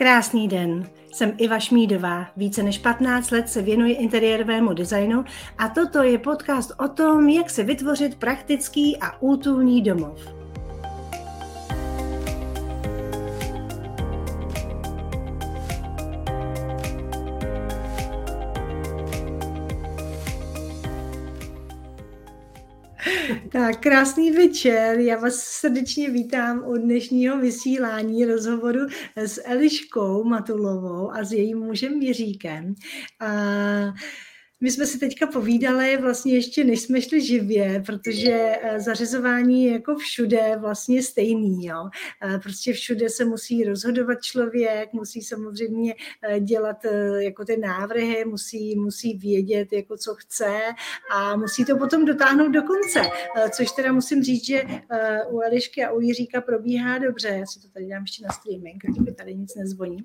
Krásný den, jsem Iva Šmídová. Více než 15 let se věnuji interiérovému designu a toto je podcast o tom, jak se vytvořit praktický a útulný domov. Krásný večer. Já vás srdečně vítám u dnešního vysílání rozhovoru s Eliškou Matulovou a s jejím mužem Jiříkem. A my jsme si teďka povídali vlastně ještě než jsme šli živě, protože eh, zařizování je jako všude vlastně stejný. Jo. Eh, prostě všude se musí rozhodovat člověk, musí samozřejmě eh, dělat jako ty návrhy, musí, musí vědět, jako co chce a musí to potom dotáhnout do konce. Což teda musím říct, že u Elišky a u Jiříka probíhá dobře. Já si to tady dám ještě na streaming, kdyby tady nic nezvoní.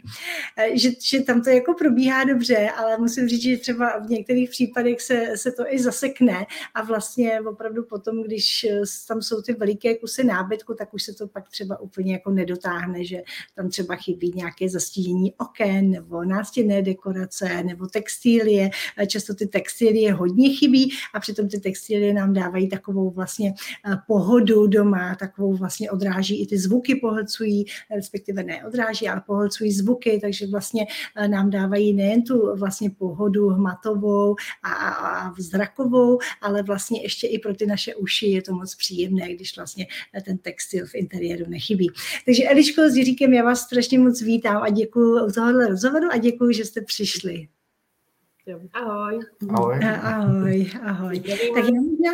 Že, že tam to jako probíhá dobře, ale musím říct, že třeba v některých některých případech se, se to i zasekne a vlastně opravdu potom, když eh, tam jsou ty veliké kusy nábytku, tak už se to pak třeba úplně jako nedotáhne, že tam třeba chybí nějaké zastínění oken nebo nástěnné dekorace nebo textilie. Často ty textilie hodně chybí a přitom ty textilie nám dávají takovou vlastně eh, pohodu doma, takovou vlastně odráží i ty zvuky pohlcují, respektive ne odráží, ale pohlcují zvuky, takže vlastně eh, nám dávají nejen tu vlastně pohodu hmatovou, a, a zrakovou, ale vlastně ještě i pro ty naše uši je to moc příjemné, když vlastně ten textil v interiéru nechybí. Takže Eliško s Jiříkem, já vás strašně moc vítám a děkuji u tohohle rozhovoru a děkuji, že jste přišli. Ahoj. Ahoj. Ahoj, ahoj. Tak já možná,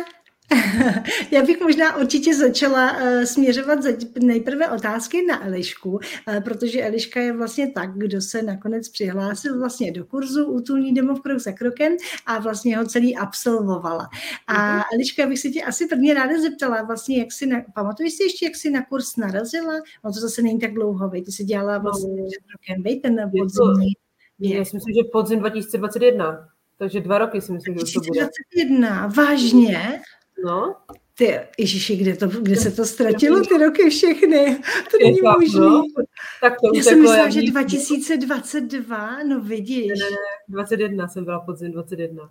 Já bych možná určitě začala uh, směřovat nejprve otázky na Elišku, uh, protože Eliška je vlastně tak, kdo se nakonec přihlásil vlastně do kurzu Útulný domov krok za krokem a vlastně ho celý absolvovala. A mhm. Eliška, bych se tě asi prvně ráda zeptala, vlastně jak si, na, pamatuješ si ještě, jak jsi na kurz narazila? No to zase není tak dlouho, vej, ty jsi dělala vlastně no. před rokem, vej, ten podzimní. Já si myslím, že podzim 2021, takže dva roky si myslím, že to bude. 2021, vážně? No. Ty, ježiši, kde, to, kde se to ztratilo, ty roky všechny? To není no. možné. Tak to Já jsem myslela, že 2022, no vidíš. Ne, ne, 21 jsem byla podzim 21.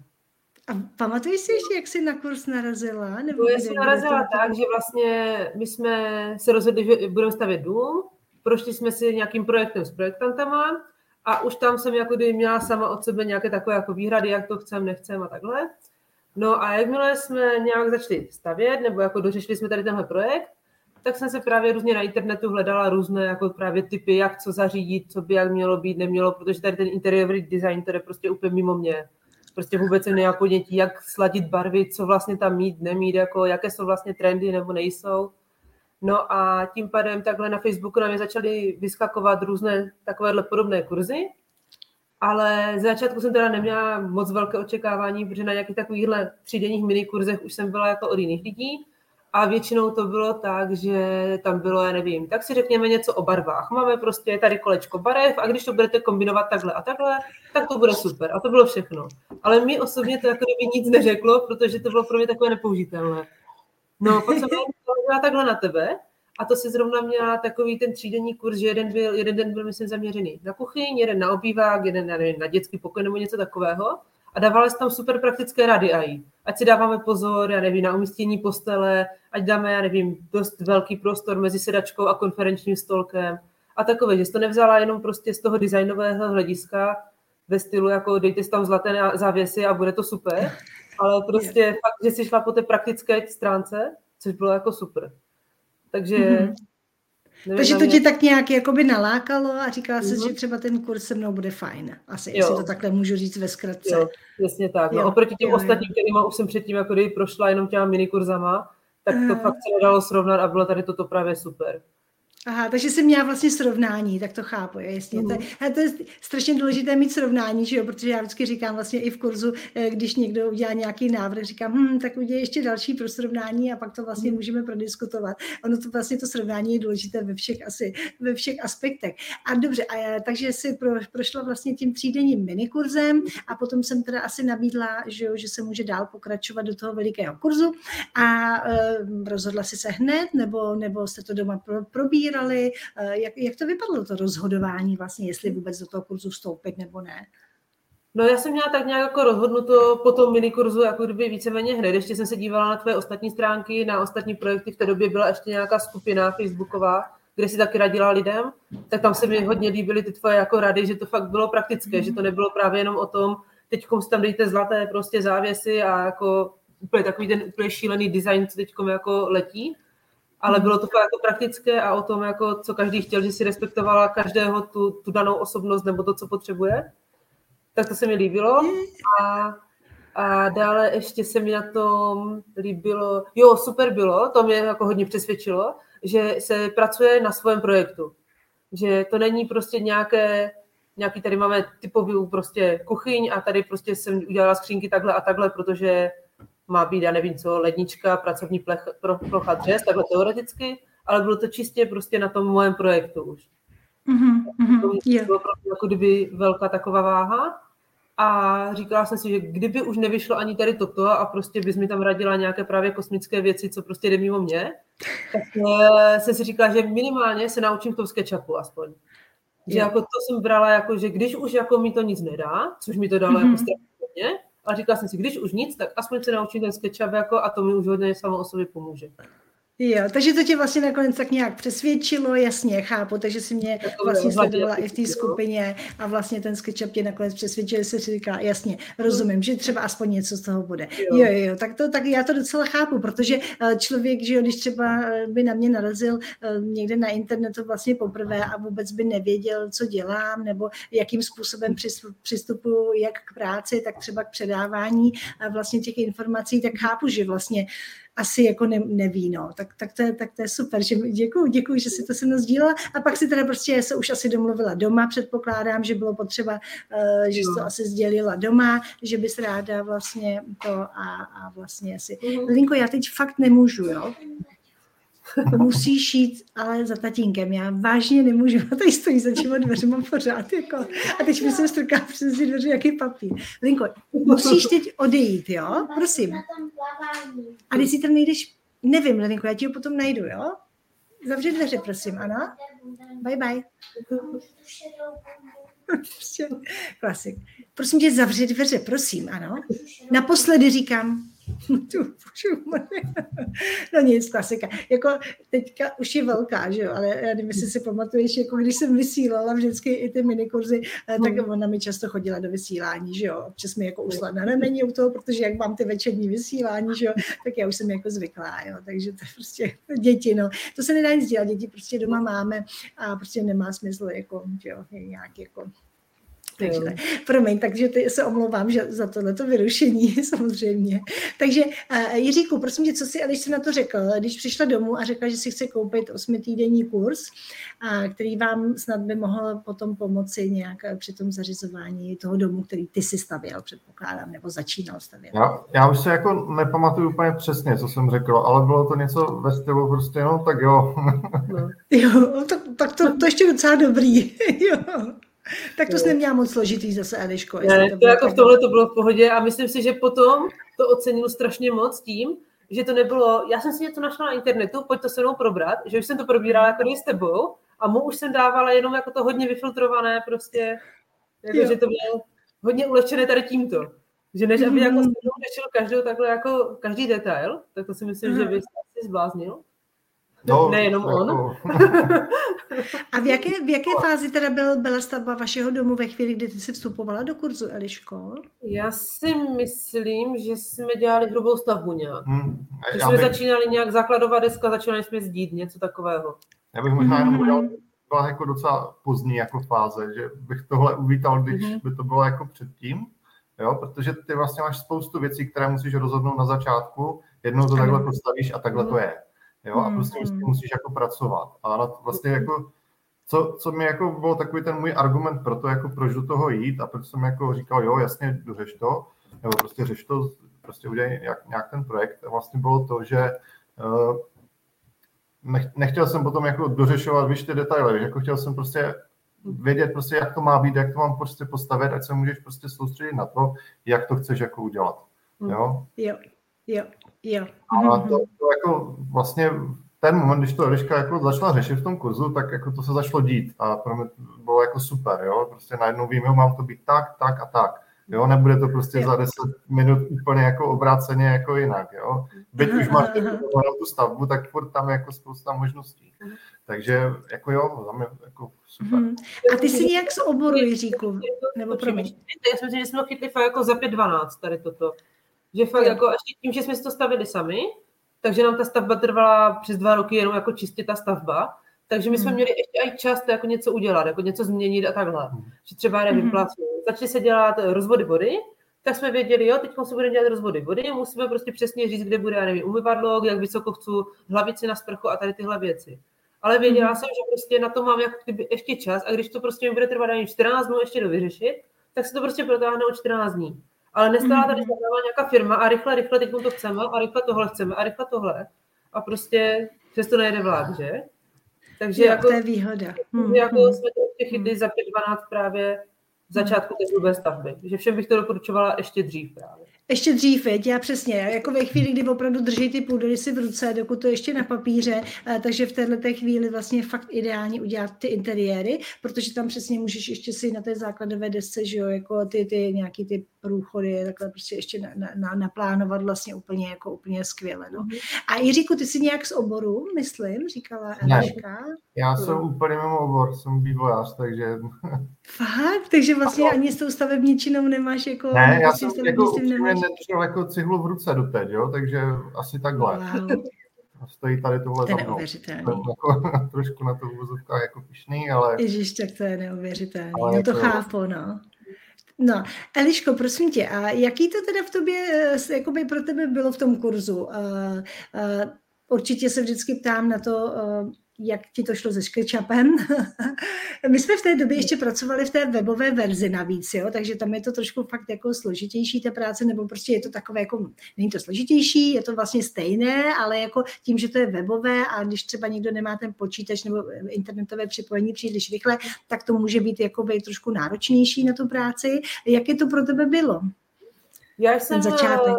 A pamatuješ si ještě, jak jsi na kurz narazila? Nebo já jsem narazila tak, že vlastně my jsme se rozhodli, že budeme stavět dům, prošli jsme si nějakým projektem s projektantama a už tam jsem jako kdyby měla sama od sebe nějaké takové jako výhrady, jak to chcem, nechcem a takhle. No a jakmile jsme nějak začali stavět, nebo jako dořešili jsme tady tenhle projekt, tak jsem se právě různě na internetu hledala různé jako právě typy, jak co zařídit, co by jak mělo být, nemělo, protože tady ten interiérový design, to je prostě úplně mimo mě. Prostě vůbec jsem nějakou dětí, jak sladit barvy, co vlastně tam mít, nemít, jako, jaké jsou vlastně trendy nebo nejsou. No a tím pádem takhle na Facebooku na mě začaly vyskakovat různé takovéhle podobné kurzy, ale z začátku jsem teda neměla moc velké očekávání, protože na nějakých takovýchhle třídenních minikurzech už jsem byla jako od jiných lidí a většinou to bylo tak, že tam bylo, já nevím, tak si řekněme něco o barvách. Máme prostě tady kolečko barev a když to budete kombinovat takhle a takhle, tak to bude super. A to bylo všechno. Ale mi osobně to jako kdyby nic neřeklo, protože to bylo pro mě takové nepoužitelné. No, pak jsem takhle na tebe a to si zrovna měla takový ten třídenní kurz, že jeden, byl, jeden den byl, myslím, zaměřený na kuchyň, jeden na obývák, jeden na, nevím, na dětský pokoj nebo něco takového. A dávala se tam super praktické rady i. Ať si dáváme pozor, já nevím, na umístění postele, ať dáme, já nevím, dost velký prostor mezi sedačkou a konferenčním stolkem. A takové, že jsi to nevzala jenom prostě z toho designového hlediska, ve stylu, jako dejte si tam zlaté závěsy a bude to super, ale prostě fakt, že jsi šla po té praktické stránce, což bylo jako super. Takže... Mm-hmm. Nevím, Takže to mě... tě tak nějak jakoby nalákalo a říkala mm-hmm. že třeba ten kurz se mnou bude fajn. Asi, jo. jestli to takhle můžu říct ve zkratce. Jo, jasně tak. No, jo, oproti těm jo, ostatním, jo. kterýma už jsem předtím jako prošla jenom těma minikurzama, tak to uh. fakt se nedalo srovnat a bylo tady toto právě super. Aha, takže jsi měla vlastně srovnání, tak to chápu, jasně. Mm. To, to je strašně důležité mít srovnání, že jo, protože já vždycky říkám vlastně i v kurzu, eh, když někdo udělá nějaký návrh, říkám, hm, tak udělej ještě další pro srovnání a pak to vlastně mm. můžeme prodiskutovat. Ono to vlastně to srovnání je důležité ve všech asi, ve všech aspektech. A dobře, a já, takže si pro, prošla vlastně tím třídenním minikurzem a potom jsem teda asi nabídla, že, jo, že se může dál pokračovat do toho velikého kurzu a uh, rozhodla si se hned, nebo, nebo jste to doma pro, probírali probírali, jak, jak to vypadlo to rozhodování vlastně, jestli vůbec do toho kurzu vstoupit nebo ne? No já jsem měla tak nějak jako rozhodnuto po tom minikurzu, jako kdyby víceméně hned. Ještě jsem se dívala na tvoje ostatní stránky, na ostatní projekty. V té době byla ještě nějaká skupina facebooková, kde si taky radila lidem, tak tam se mi hodně líbily ty tvoje jako rady, že to fakt bylo praktické, mm. že to nebylo právě jenom o tom, teď si tam dejte zlaté prostě závěsy a jako úplně takový ten úplně šílený design, co teď jako letí, ale bylo to fakt jako praktické a o tom, jako co každý chtěl, že si respektovala každého tu, tu danou osobnost nebo to, co potřebuje. Tak to se mi líbilo. A, a dále ještě se mi na tom líbilo, jo, super bylo, to mě jako hodně přesvědčilo, že se pracuje na svém projektu. Že to není prostě nějaké, nějaký tady máme typovou prostě kuchyň a tady prostě jsem udělala skřínky takhle a takhle, protože má být, já nevím co, lednička, pracovní plech, pro, plocha dřez, takhle teoreticky, ale bylo to čistě prostě na tom mojem projektu už. Mm-hmm, to yeah. bylo jako kdyby velká taková váha a říkala jsem si, že kdyby už nevyšlo ani tady toto a prostě bys mi tam radila nějaké právě kosmické věci, co prostě jde mimo mě, tak eh, jsem si říkala, že minimálně se naučím v tom SketchUpu aspoň. Že yeah. jako to jsem brala jako, že když už jako mi to nic nedá, což mi to dalo mm-hmm. jako strašně a říkala jsem si, když už nic, tak aspoň se naučím ten SketchUp jako a to mi už hodně samo o sobě pomůže. Jo, takže to tě vlastně nakonec tak nějak přesvědčilo, jasně, chápu, takže si mě vlastně sledovala i v té skupině a vlastně ten SketchUp tě nakonec přesvědčil, že si říká, jasně, rozumím, že třeba aspoň něco z toho bude. Jo, jo, jo tak, to, tak já to docela chápu, protože eh, člověk, že jo, když třeba eh, by na mě narazil eh, někde na internetu vlastně poprvé a vůbec by nevěděl, co dělám, nebo jakým způsobem přistupuji jak k práci, tak třeba k předávání vlastně těch informací, tak chápu, že vlastně asi jako ne, neví, no. Tak, tak, to je, tak to je super, že děkuju, děkuju, že si to se mnou sdílela a pak si teda prostě se už asi domluvila doma, předpokládám, že bylo potřeba, uh, že jsi to asi sdělila doma, že bys ráda vlastně to a, a vlastně asi. Mm-hmm. Linko, já teď fakt nemůžu, jo musíš jít ale za tatínkem. Já vážně nemůžu, a tady stojí za těma dveřma pořád. Jako, a teď mi se strká přes ty dveře, jaký papír. Linko, musíš teď odejít, jo? Prosím. A když si tam nejdeš, nevím, Linko, já ti ho potom najdu, jo? Zavři dveře, prosím, ano? Bye, bye. Klasik. Prosím tě, zavři dveře, prosím, ano? Naposledy říkám, no nic, klasika. Jako teďka už je velká, že jo, ale já nevím, jestli si pamatuješ, jako když jsem vysílala vždycky i ty minikurzy, eh, tak hmm. ona mi často chodila do vysílání, že jo, občas mi jako usla na rameni u toho, protože jak mám ty večerní vysílání, že jo, tak já už jsem jako zvyklá, jo, takže to je prostě děti, no. To se nedá nic dělat, děti prostě doma máme a prostě nemá smysl jako, jo, nějak jako takže, promiň, takže ty se omlouvám že za tohleto vyrušení samozřejmě. Takže uh, Jiříku, prosím tě, co si Eliš na to řekl, když přišla domů a řekla, že si chce koupit osmitýdenní kurz, a který vám snad by mohl potom pomoci nějak při tom zařizování toho domu, který ty si stavěl, předpokládám, nebo začínal stavět. Já, já už se jako nepamatuju úplně přesně, co jsem řekl, ale bylo to něco ve stylu prostě, no tak jo. No. Jo, tak, tak to, to ještě docela dobrý. jo. Tak to jsi neměla moc složitý zase, Eliško. Ne, to, to jako v tohle to bylo v pohodě a myslím si, že potom to ocenil strašně moc tím, že to nebylo, já jsem si něco našla na internetu, pojď to se mnou probrat, že už jsem to probírala jako s tebou a mu už jsem dávala jenom jako to hodně vyfiltrované prostě, jako, že to bylo hodně ulehčené tady tímto. Že než aby jako mm. řešil každou takhle jako každý detail, tak to si myslím, mm. že bys asi zbláznil. No, Nejenom jako... on. A v jaké, v jaké fázi teda byl, byla stavba vašeho domu ve chvíli, kdy ty jsi vstupovala do kurzu, Eliško? Já si myslím, že jsme dělali hrubou stavbu nějak. Hmm. Že jsme bych... začínali nějak základová deska, začínali jsme zdít, něco takového. Já bych možná jenom udělal, byla jako docela pozdní jako fáze, že bych tohle uvítal, když mm-hmm. by to bylo jako předtím, jo, protože ty vlastně máš spoustu věcí, které musíš rozhodnout na začátku, jednou to takhle postavíš a takhle mm-hmm. to je. Jo, a prostě mm. musíš jako pracovat. A na, vlastně jako, co, co mi jako byl takový ten můj argument pro to, jako proč do toho jít a proč jsem jako říkal, jo, jasně, dořeš to, nebo prostě řeš to, prostě udělej nějak, nějak ten projekt. A vlastně bylo to, že uh, nechtěl jsem potom jako dořešovat, víš, ty detaily, jako chtěl jsem prostě vědět prostě, jak to má být, jak to mám prostě postavit, ať se můžeš prostě soustředit na to, jak to chceš jako udělat. Jo? Jo, jo, jo. A to, to jako vlastně ten moment, když to Eliška jako začala řešit v tom kurzu, tak jako to se začalo dít a pro mě bylo jako super, jo, prostě najednou vím, jo, mám to být tak, tak a tak. Jo, nebude to prostě jo. za 10 minut úplně jako obráceně jako jinak, jo. Byť už máš tu stavbu, tak furt tam je jako spousta možností. Takže jako jo, za mě jako super. Hmm. A ty jsi nějak z oboru, Jiříku? Nebo promiň? Já si myslím, že jsme to chytli fakt jako za 5-12 tady toto. Že fakt jako až tím, že jsme si to stavili sami, takže nám ta stavba trvala přes dva roky jenom jako čistě ta stavba, takže my jsme hmm. měli ještě i čas to jako něco udělat, jako něco změnit a takhle. Hmm. Že třeba, nevím, hmm. začali se dělat rozvody vody, tak jsme věděli, jo, teď se budeme dělat rozvody vody, musíme prostě přesně říct, kde bude, já nevím, umyvadlo, jak vysoko chci hlavici na sprchu a tady tyhle věci. Ale věděla hmm. jsem, že prostě na to mám jako kdyby ještě čas a když to prostě mi bude trvat ani 14 dnů ještě dovyřešit, tak se to prostě protáhne o 14 dní. Ale nestála tady mm-hmm. nějaká firma a rychle, rychle teď to chceme a rychle tohle chceme a rychle tohle. A prostě přesto nejde vlák, že? Takže jo, jako, to je výhoda. Hmm. Jako hmm. jsme to ještě chytli za 5-12 právě v začátku té hrubé stavby. Že všem bych to doporučovala ještě dřív právě. Ještě dřív, věď, já přesně, jako ve chvíli, kdy opravdu drží ty si v ruce, dokud to ještě na papíře, eh, takže v této chvíli vlastně fakt ideální udělat ty interiéry, protože tam přesně můžeš ještě si na té základové desce, že jo, jako ty, ty nějaký ty průchody, takhle prostě ještě na, na, na, naplánovat vlastně úplně jako úplně skvěle. No. Mhm. A Jiříku, ty jsi nějak z oboru, myslím, říkala Eliška. Já jsem no. úplně mimo obor, jsem vývojář, takže... Fakt? Takže vlastně ano. ani s tou stavebničinou nemáš jako... Ne, já jsem jako nemáš... nedržel jako cihlu v ruce doteď, jo, takže asi takhle. Wow. Stojí tady tohle to je za mnou. Jako, trošku na to uvozovkách jako pišný, ale... Ježiš, tak to je neuvěřitelné. No to jako... chápu, no. No, Eliško, prosím tě, a jaký to teda v tobě, eh, jakoby pro tebe bylo v tom kurzu? Uh, uh, určitě se vždycky ptám na to, uh, jak ti to šlo se SketchUpem. My jsme v té době ještě pracovali v té webové verzi navíc, jo? takže tam je to trošku fakt jako složitější ta práce, nebo prostě je to takové jako, není to složitější, je to vlastně stejné, ale jako tím, že to je webové a když třeba někdo nemá ten počítač nebo internetové připojení příliš rychle, tak to může být jako trošku náročnější na tu práci. Jaké to pro tebe bylo? Já jsem začátek.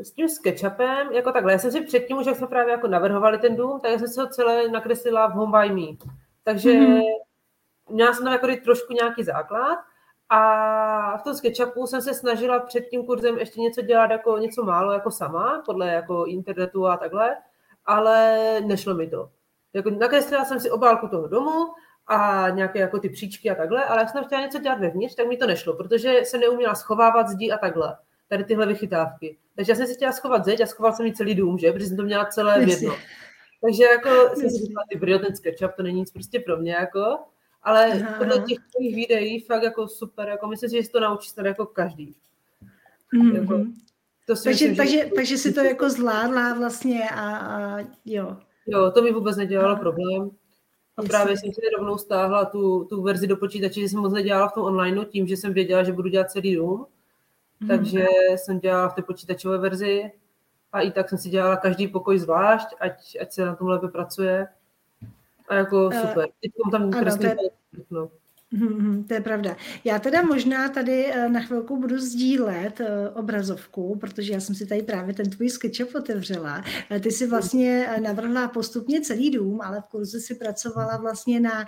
Eh, s tím SketchUpem, jako takhle, já jsem si předtím už, jak jsme právě jako navrhovali ten dům, tak já jsem si ho celé nakreslila v Home by Me. Takže mm-hmm. měla jsem tam jako trošku nějaký základ a v tom SketchUpu jsem se snažila před tím kurzem ještě něco dělat jako něco málo jako sama, podle jako internetu a takhle, ale nešlo mi to. Jako nakreslila jsem si obálku toho domu a nějaké jako ty příčky a takhle, ale jak jsem chtěla něco dělat vevnitř, tak mi to nešlo, protože se neuměla schovávat zdí a takhle tady tyhle vychytávky. Takže já jsem si chtěla schovat zeď a schoval jsem mi celý dům, že? Protože jsem to měla celé v jedno. Takže jako jsem si říkala, ty brýle, ten SketchUp, to není nic prostě pro mě, jako. Ale aha, podle těch tvých videí fakt jako super, jako myslím si, že si to naučí snad jako každý. Mm-hmm. Jako, to si takže, myslím, takže, že... takže si to jako zvládla vlastně a, a jo. Jo, to mi vůbec nedělalo problém. A Jestli. právě jsem si rovnou stáhla tu, tu verzi do počítače, že jsem moc nedělala v tom online tím, že jsem věděla, že budu dělat celý dům. Mm. Takže jsem dělala v té počítačové verzi a i tak jsem si dělala každý pokoj zvlášť, ať, ať se na tom lépe pracuje. A jako uh, super. Teď tam kreslím no. To je pravda. Já teda možná tady eh, na chvilku budu sdílet eh, obrazovku, protože já jsem si tady právě ten tvůj SketchUp otevřela. Ty si vlastně navrhla postupně celý dům, ale v kurzu si pracovala vlastně na,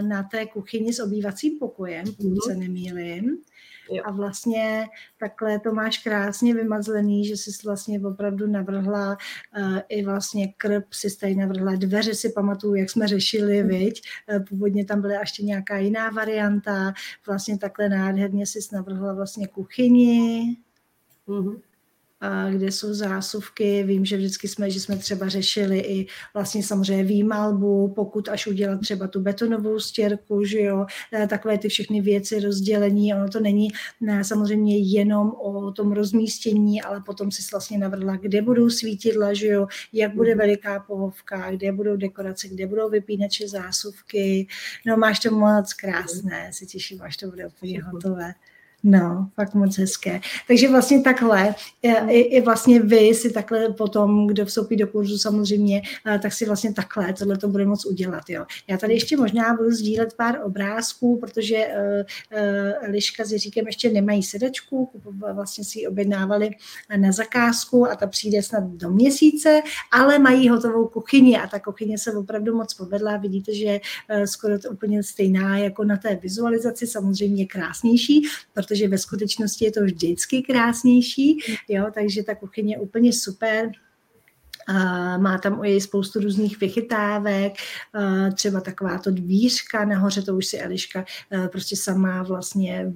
na té kuchyni s obývacím pokojem, pokud se nemýlim. Jo. A vlastně takhle to máš krásně vymazlený, že jsi vlastně opravdu navrhla uh, i vlastně krb, si tady navrhla dveře, si pamatuju, jak jsme řešili, mm. viď? Uh, původně tam byla ještě nějaká jiná varianta, vlastně takhle nádherně si navrhla vlastně kuchyni. Mm-hmm kde jsou zásuvky. Vím, že vždycky jsme, že jsme třeba řešili i vlastně samozřejmě výmalbu, pokud až udělat třeba tu betonovou stěrku, že jo, e, takové ty všechny věci, rozdělení, ono to není ne, samozřejmě jenom o tom rozmístění, ale potom si vlastně navrhla, kde budou svítidla, že jo, jak bude veliká pohovka, kde budou dekorace, kde budou vypínače zásuvky. No máš to moc krásné, se těším, až to bude úplně hotové. No, fakt moc hezké. Takže vlastně takhle, i, i vlastně vy si takhle potom, kdo vstoupí do kurzu samozřejmě, tak si vlastně takhle tohle to bude moc udělat. Jo. Já tady ještě možná budu sdílet pár obrázků, protože uh, uh, Liška s Jiříkem ještě nemají sedačku, vlastně si ji objednávali na zakázku a ta přijde snad do měsíce, ale mají hotovou kuchyni a ta kuchyně se opravdu moc povedla. Vidíte, že uh, skoro to úplně stejná jako na té vizualizaci, samozřejmě krásnější, ve skutečnosti je to vždycky krásnější, jo, takže ta kuchyně je úplně super. Má tam u její spoustu různých vychytávek, třeba taková to dvířka nahoře, to už si Eliška prostě sama vlastně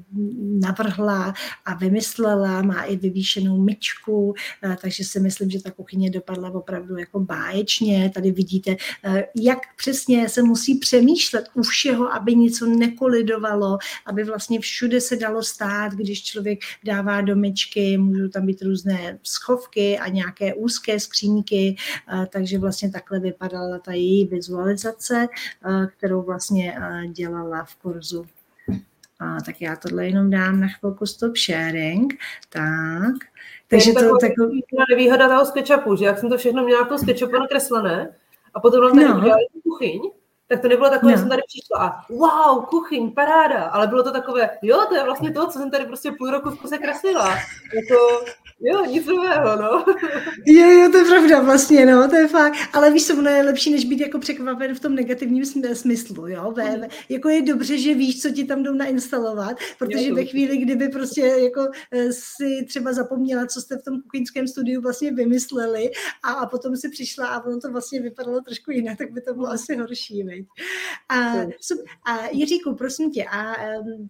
navrhla a vymyslela, má i vyvýšenou myčku, takže si myslím, že ta kuchyně dopadla opravdu jako báječně. Tady vidíte, jak přesně se musí přemýšlet u všeho, aby něco nekolidovalo, aby vlastně všude se dalo stát, když člověk dává do myčky, můžou tam být různé schovky a nějaké úzké skříňky, takže vlastně takhle vypadala ta její vizualizace, kterou vlastně dělala v kurzu. A, tak já tohle jenom dám na chvilku stop sharing. Tak. Takže to, to takový... nevýhoda toho SketchUpu, že jak jsem to všechno měla v tom SketchUpu nakreslené a potom nám tady no. udělali kuchyň, tak to nebylo takové, no. že jsem tady přišla a wow, kuchyň, paráda, ale bylo to takové, jo, to je vlastně to, co jsem tady prostě půl roku v kuse kreslila. Jako, Jo, nic nového, no. Jo, jo, to je pravda vlastně, no, to je fakt. Ale víš, co, ono je lepší, než být jako překvapen v tom negativním smyslu, jo. Ve, ve, jako je dobře, že víš, co ti tam jdou nainstalovat, protože jo, ve chvíli, kdyby prostě jako eh, si třeba zapomněla, co jste v tom kuchyňském studiu vlastně vymysleli a, a potom si přišla a ono to vlastně vypadalo trošku jinak, tak by to bylo asi horší, veď. A, a Jiříku, prosím tě, a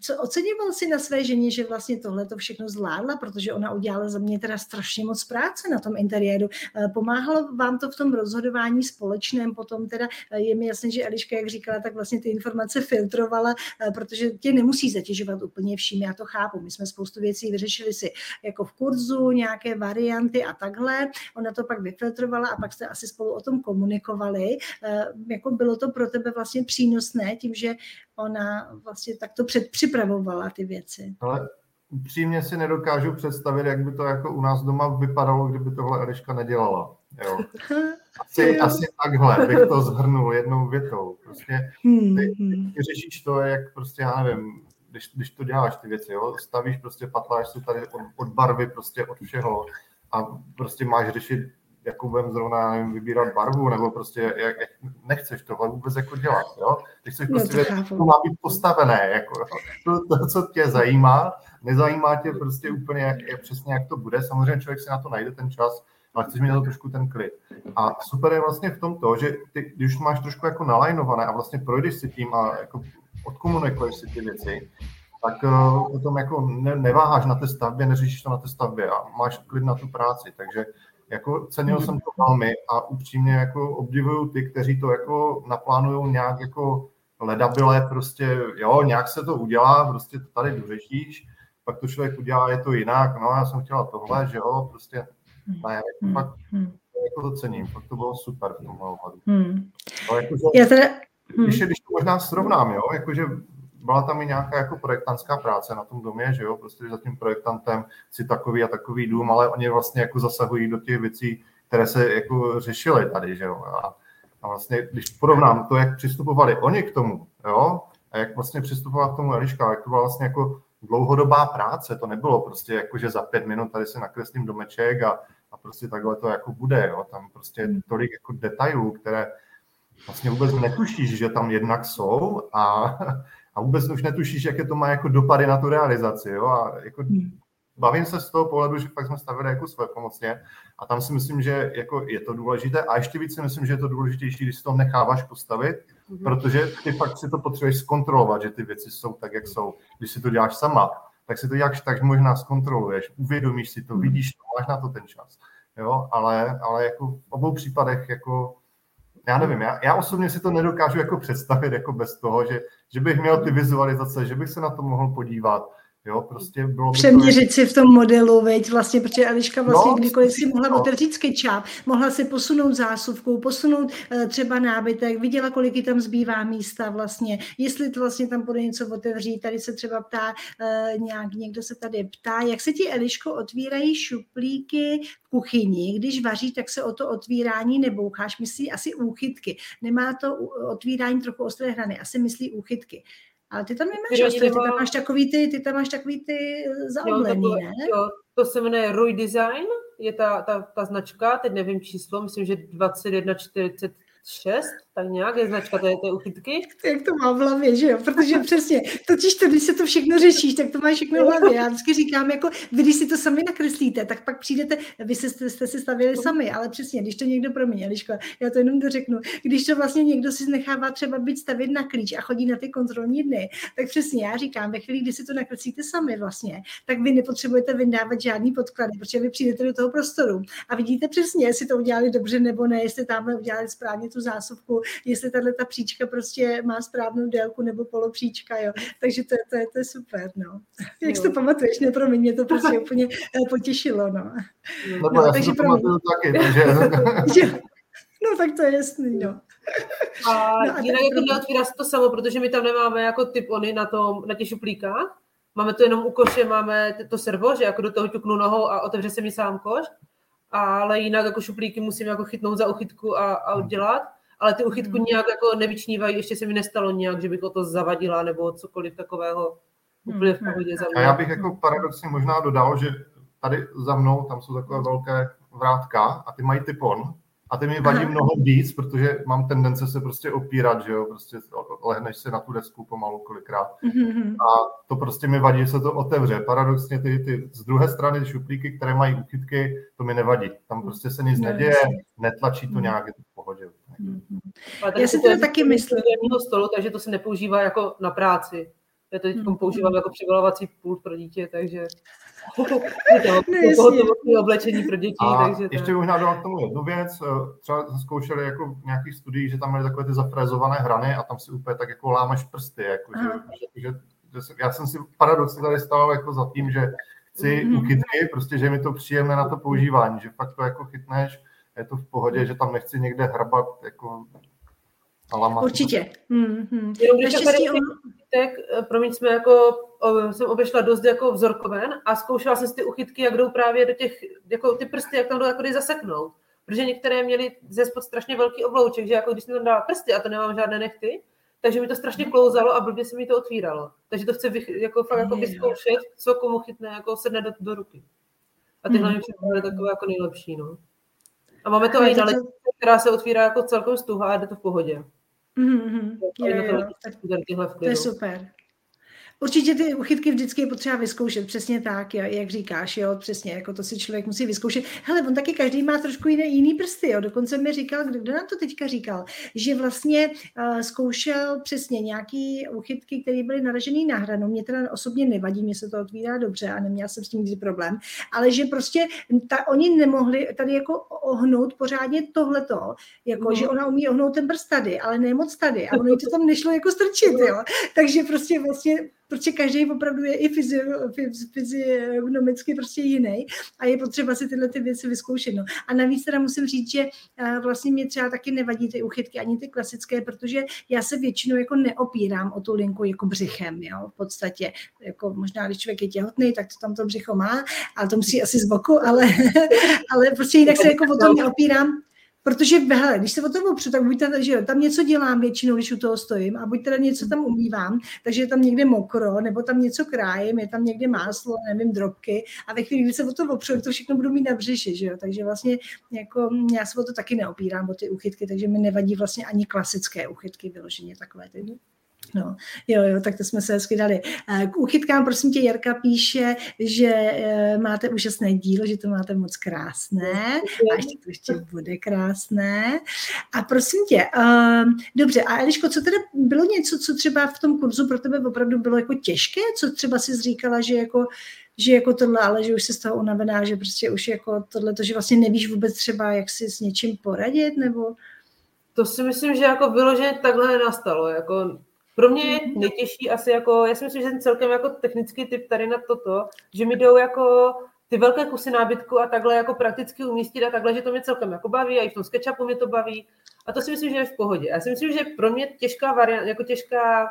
co oceňoval si na své ženě, že vlastně tohle to všechno zvládla, protože ona udělala za mě teda strašně moc práce na tom interiéru. Eh, pomáhalo vám to v tom rozhodování společném, potom teda eh, je mi jasné, že Eliška, jak říkala, tak vlastně ty informace filtrovala, eh, protože tě nemusí zatěžovat úplně vším, já to chápu. My jsme spoustu věcí vyřešili si jako v kurzu, nějaké varianty a takhle. Ona to pak vyfiltrovala a pak jste asi spolu o tom komunikovali. Jako bylo to pro tebe vlastně přínosné tím, že ona vlastně takto předpřipravovala ty věci. Ale upřímně si nedokážu představit, jak by to jako u nás doma vypadalo, kdyby tohle Eliška nedělala. Jo. Asi, asi takhle bych to zhrnul jednou větou. Prostě hmm, ty, hmm. ty řešíš to, jak prostě, já nevím, když, když to děláš ty věci, jo, stavíš prostě, patláš si tady od, od barvy, prostě od všeho a prostě máš řešit jakou budeme zrovna nevím, vybírat barvu, nebo prostě jak, jak nechceš tohle vůbec jako dělat, jo? Ty chceš prostě vědět, to má být postavené, jako, to, to, co tě zajímá, nezajímá tě prostě úplně, jak, jak, přesně jak to bude, samozřejmě člověk si na to najde ten čas, ale chceš mít na to trošku ten klid. A super je vlastně v tom to, že ty, když máš trošku jako nalajnované a vlastně projdeš si tím a jako odkomunikuješ si ty věci, tak uh, potom jako ne, neváháš na té stavbě, neřešíš to na té stavbě a máš klid na tu práci, takže jako cenil jsem to velmi a upřímně jako obdivuju ty, kteří to jako naplánují nějak jako ledabile, prostě jo, nějak se to udělá, prostě to tady dořešíš, pak to člověk udělá, je to jinak, no já jsem chtěla tohle, že jo, prostě ne, jako pak jako to cením, pak to bylo super v tomhle ohledu. Hmm. No, jakože, já teda... Když, když to možná srovnám, jo, jakože byla tam i nějaká jako projektantská práce na tom domě, že jo, prostě za tím projektantem si takový a takový dům, ale oni vlastně jako zasahují do těch věcí, které se jako řešily tady, že jo. A, a vlastně, když porovnám to, jak přistupovali oni k tomu, jo, a jak vlastně přistupovala k tomu Eliška, jak to byla vlastně jako dlouhodobá práce, to nebylo prostě jako, že za pět minut tady se nakreslím domeček a, a prostě takhle to jako bude, jo, tam prostě tolik jako detailů, které vlastně vůbec netušíš, že tam jednak jsou a, a vůbec už netušíš, jaké to má jako dopady na tu realizaci. Jo? A jako hmm. bavím se z toho pohledu, že fakt jsme stavili jako své pomocně a tam si myslím, že jako je to důležité a ještě víc si myslím, že je to důležitější, když si to necháváš postavit, mm-hmm. protože ty fakt si to potřebuješ zkontrolovat, že ty věci jsou tak, jak jsou. Když si to děláš sama, tak si to jak tak možná zkontroluješ, uvědomíš si to, hmm. vidíš to, máš na to ten čas. Jo, ale, ale jako v obou případech jako já nevím, já, já osobně si to nedokážu jako představit jako bez toho, že, že bych měl ty vizualizace, že bych se na to mohl podívat, Jo, prostě bylo by Přeměřit to... si v tom modelu, veď, vlastně, protože Eliška vlastně no, kdykoliv si mohla no. otevřít sketchup, mohla si posunout zásuvku, posunout uh, třeba nábytek, viděla, kolik tam zbývá místa vlastně, jestli to vlastně tam bude něco otevřít, tady se třeba ptá uh, nějak, někdo se tady ptá, jak se ti Eliško otvírají šuplíky v kuchyni, když vaří, tak se o to otvírání neboucháš, myslí asi úchytky, nemá to otvírání trochu ostré hrany, asi myslí úchytky. Ale ty tam nemáš ostry, ty tam máš takový ty, ty tam máš takový ty eh, zaoblený, jo, ne? Jo, to se jmenuje Roy Design, je ta, ta, ta značka, teď nevím číslo, myslím, že 2140 šest, tak nějak je značka té, té uchytky. Jak to má v hlavě, že jo? Protože přesně, totiž to, když se to všechno řešíš, tak to máš všechno v hlavě. Já vždycky říkám, jako vy, když si to sami nakreslíte, tak pak přijdete, vy jste, jste si stavili sami, ale přesně, když to někdo promiň, Eliško, já to jenom dořeknu, když to vlastně někdo si nechává třeba být stavit na klíč a chodí na ty kontrolní dny, tak přesně já říkám, ve chvíli, kdy si to nakreslíte sami vlastně, tak vy nepotřebujete vyndávat žádný podklady, protože vy přijdete do toho prostoru a vidíte přesně, jestli to udělali dobře nebo ne, jestli tamhle udělali správně tu zásuvku, jestli tahle ta příčka prostě má správnou délku nebo polopříčka, jo. Takže to, to, je, to je super, no. Jak si to pamatuješ, ne, promiň, mě to prostě úplně eh, potěšilo, no. No, no já takže to pamatuju taky, takže... no tak to je jasný, no. A, no jinak jako neotvírá se to samo, protože my tam nemáme jako typ ony na, tom, na těch šuplíkách. Máme to jenom u koše, máme to servo, že jako do toho ťuknu nohou a otevře se mi sám koš ale jinak jako šuplíky musím jako chytnout za uchytku a, a oddělat. Ale ty uchytku mm. nějak jako nevyčnívají, ještě se mi nestalo nějak, že bych o to zavadila nebo cokoliv takového úplně v hmm. pohodě za A já bych jako paradoxně možná dodal, že tady za mnou, tam jsou takové velké vrátka a ty mají typon, a ty mi vadí mnoho víc, protože mám tendence se prostě opírat, že jo, prostě lehneš se na tu desku pomalu kolikrát. Mm-hmm. A to prostě mi vadí, že se to otevře. Paradoxně ty, ty z druhé strany ty šuplíky, které mají uchytky, to mi nevadí. Tam prostě se nic no, neděje, netlačí to nějak, je to v pohodě. Já si to taky myslím. stolu, takže to se nepoužívá jako na práci. Já to teď mm-hmm. používám jako přivalovací pult pro dítě, takže to, oblečení pro děti. A takže ještě bych možná k tomu jednu věc. Eh, třeba zkoušeli jako v nějakých studiích, že tam byly takové ty zafrézované hrany a tam si úplně tak jako lámeš prsty. Jako, že, že, že, že, já jsem si paradoxně tady stával jako za tím, že chci mm-hmm. uchytky, prostě, že mi to příjemné na to používání, že fakt to jako chytneš, je to v pohodě, že tam nechci někde hrabat jako Určitě. Mm-hmm. Jenom když tak, eh, promiň, jsme jako, jsem obešla dost jako vzorkoven a zkoušela jsem si ty uchytky, jak jdou právě do těch, jako ty prsty, jak tam jdou jako zaseknout. Protože některé měly ze spod strašně velký oblouček, že jako když jsem tam dala prsty a to nemám žádné nechty, takže mi to strašně klouzalo a blbě se mi to otvíralo. Takže to chci vych, jako fakt jako vyzkoušet, co komu chytne, jako sedne do, do ruky. A tyhle mm. mi takové jako nejlepší, no. A máme to i na která se otvírá jako celkem stuha a jde to v pohodě. Mm-hmm. Jo, jo, jo. To je super. Určitě ty uchytky vždycky je potřeba vyzkoušet, přesně tak, jo, jak říkáš, jo, přesně, jako to si člověk musí vyzkoušet. Hele, on taky každý má trošku jiný, jiný prsty, jo, dokonce mi říkal, kdo, kdo nám to teďka říkal, že vlastně uh, zkoušel přesně nějaký uchytky, které byly naražené na hranu, mě teda osobně nevadí, mě se to otvírá dobře a neměla jsem s tím nikdy problém, ale že prostě ta, oni nemohli tady jako ohnout pořádně tohleto, jako, no. že ona umí ohnout ten prst tady, ale ne moc tady a ono to tam nešlo jako strčit, jo, takže prostě vlastně protože každý opravdu je i fyziognomicky prostě jiný a je potřeba si tyhle ty věci vyzkoušet. No. A navíc teda musím říct, že vlastně mě třeba taky nevadí ty uchytky, ani ty klasické, protože já se většinou jako neopírám o tu linku jako břichem, jo, v podstatě. Jako možná, když člověk je těhotný, tak to tam to břicho má, a to musí asi z boku, ale, ale prostě jinak se jako o to neopírám. Protože hele, když se o tom opřu, tak buď teda, že tam něco dělám většinou, když u toho stojím, a buď teda něco tam umývám, takže je tam někde mokro, nebo tam něco krájím, je tam někde máslo, nevím, drobky, a ve chvíli, kdy se o to opřu, to všechno budu mít na břiši, že jo? Takže vlastně jako, já se o to taky neopírám, o ty uchytky, takže mi nevadí vlastně ani klasické uchytky vyloženě takové ty. No, jo, jo, tak to jsme se hezky dali. K úchytkám, prosím tě, Jarka píše, že eh, máte úžasné dílo, že to máte moc krásné a ještě to ještě bude krásné. A prosím tě, uh, dobře, a Eliško, co teda bylo něco, co třeba v tom kurzu pro tebe opravdu bylo jako těžké, co třeba si říkala, že jako že jako tohle, ale že už se z toho unavená, že prostě už jako tohle, to, že vlastně nevíš vůbec třeba, jak si s něčím poradit, nebo... To si myslím, že jako vyloženě takhle nastalo, jako Pro mě je nejtěžší asi jako, já si myslím, že jsem celkem jako technický typ tady na toto, že mi jdou jako ty velké kusy nábytku a takhle jako prakticky umístit a takhle, že to mě celkem jako baví a i v tom SketchUpu mě to baví. A to si myslím, že je v pohodě. Já si myslím, že pro mě těžká variant, jako těžká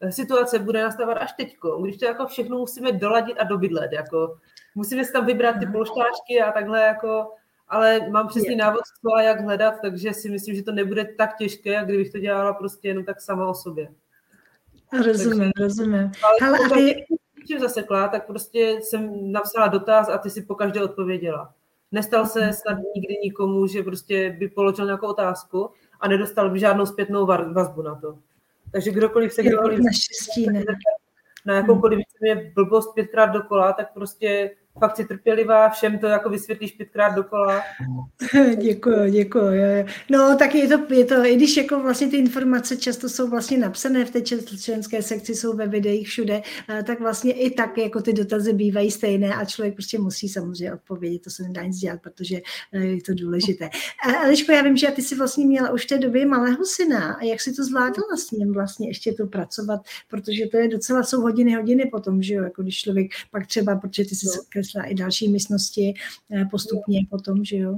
eh, situace bude nastávat až teďko, když to jako všechno musíme doladit a dobydlet. Jako musíme si tam vybrat ty polštářky a takhle jako ale mám přesný návod co a jak hledat, takže si myslím, že to nebude tak těžké, jak kdybych to dělala prostě jenom tak sama o sobě. Rozumím, takže, rozumím. Ale a ty... Když zasekla, tak prostě jsem napsala dotaz a ty si po každé odpověděla. Nestal se mhm. snad nikdy nikomu, že prostě by položil nějakou otázku a nedostal by žádnou zpětnou vazbu na to. Takže kdokoliv se kdokoliv... Ne. Na jakoukoliv mě blbost pětkrát dokola, tak prostě fakt si trpělivá, všem to jako vysvětlíš pětkrát dokola. děkuji, děkuji. No, tak je to, je to, i když jako vlastně ty informace často jsou vlastně napsané v té členské sekci, jsou ve videích všude, tak vlastně i tak jako ty dotazy bývají stejné a člověk prostě musí samozřejmě odpovědět, to se nedá nic dělat, protože e, je to důležité. Eliško, já vím, že ty jsi vlastně měla už v té době malého syna a jak si to zvládala s ním vlastně ještě to pracovat, protože to je docela, jsou hodiny, hodiny potom, že jo, jako když člověk pak třeba, protože ty jsi no třeba i další místnosti eh, postupně potom, že jo?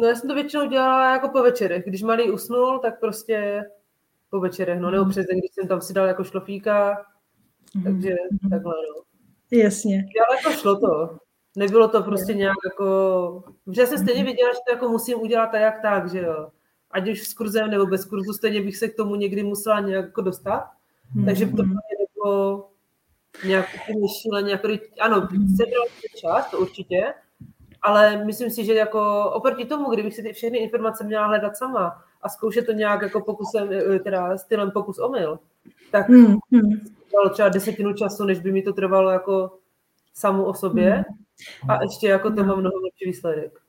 No já jsem to většinou dělala jako po večerech. Když malý usnul, tak prostě po večerech, no nebo mhm. přes den, když jsem tam si dal jako šlofíka, mm-hmm. takže mm-hmm. takhle, no. Jasně. Ale jako šlo to. Nebylo to prostě nějak jako... Že já jsem stejně mhm. věděla, že to jako musím udělat tak jak tak, že jo. Ať už s kurzem nebo bez kurzu, stejně bych se k tomu někdy musela nějak jako dostat. Mm-hmm. Takže to mě nebylo nějak šíleně, jako, ano, sebral čas, to určitě, ale myslím si, že jako oproti tomu, kdybych si ty všechny informace měla hledat sama a zkoušet to nějak jako pokusem, eh, teda stylem pokus omyl, tak hmm, hmm. dalo třeba desetinu času, než by mi to trvalo jako samu o sobě hmm. a ještě jako to má mnoho lepší výsledek.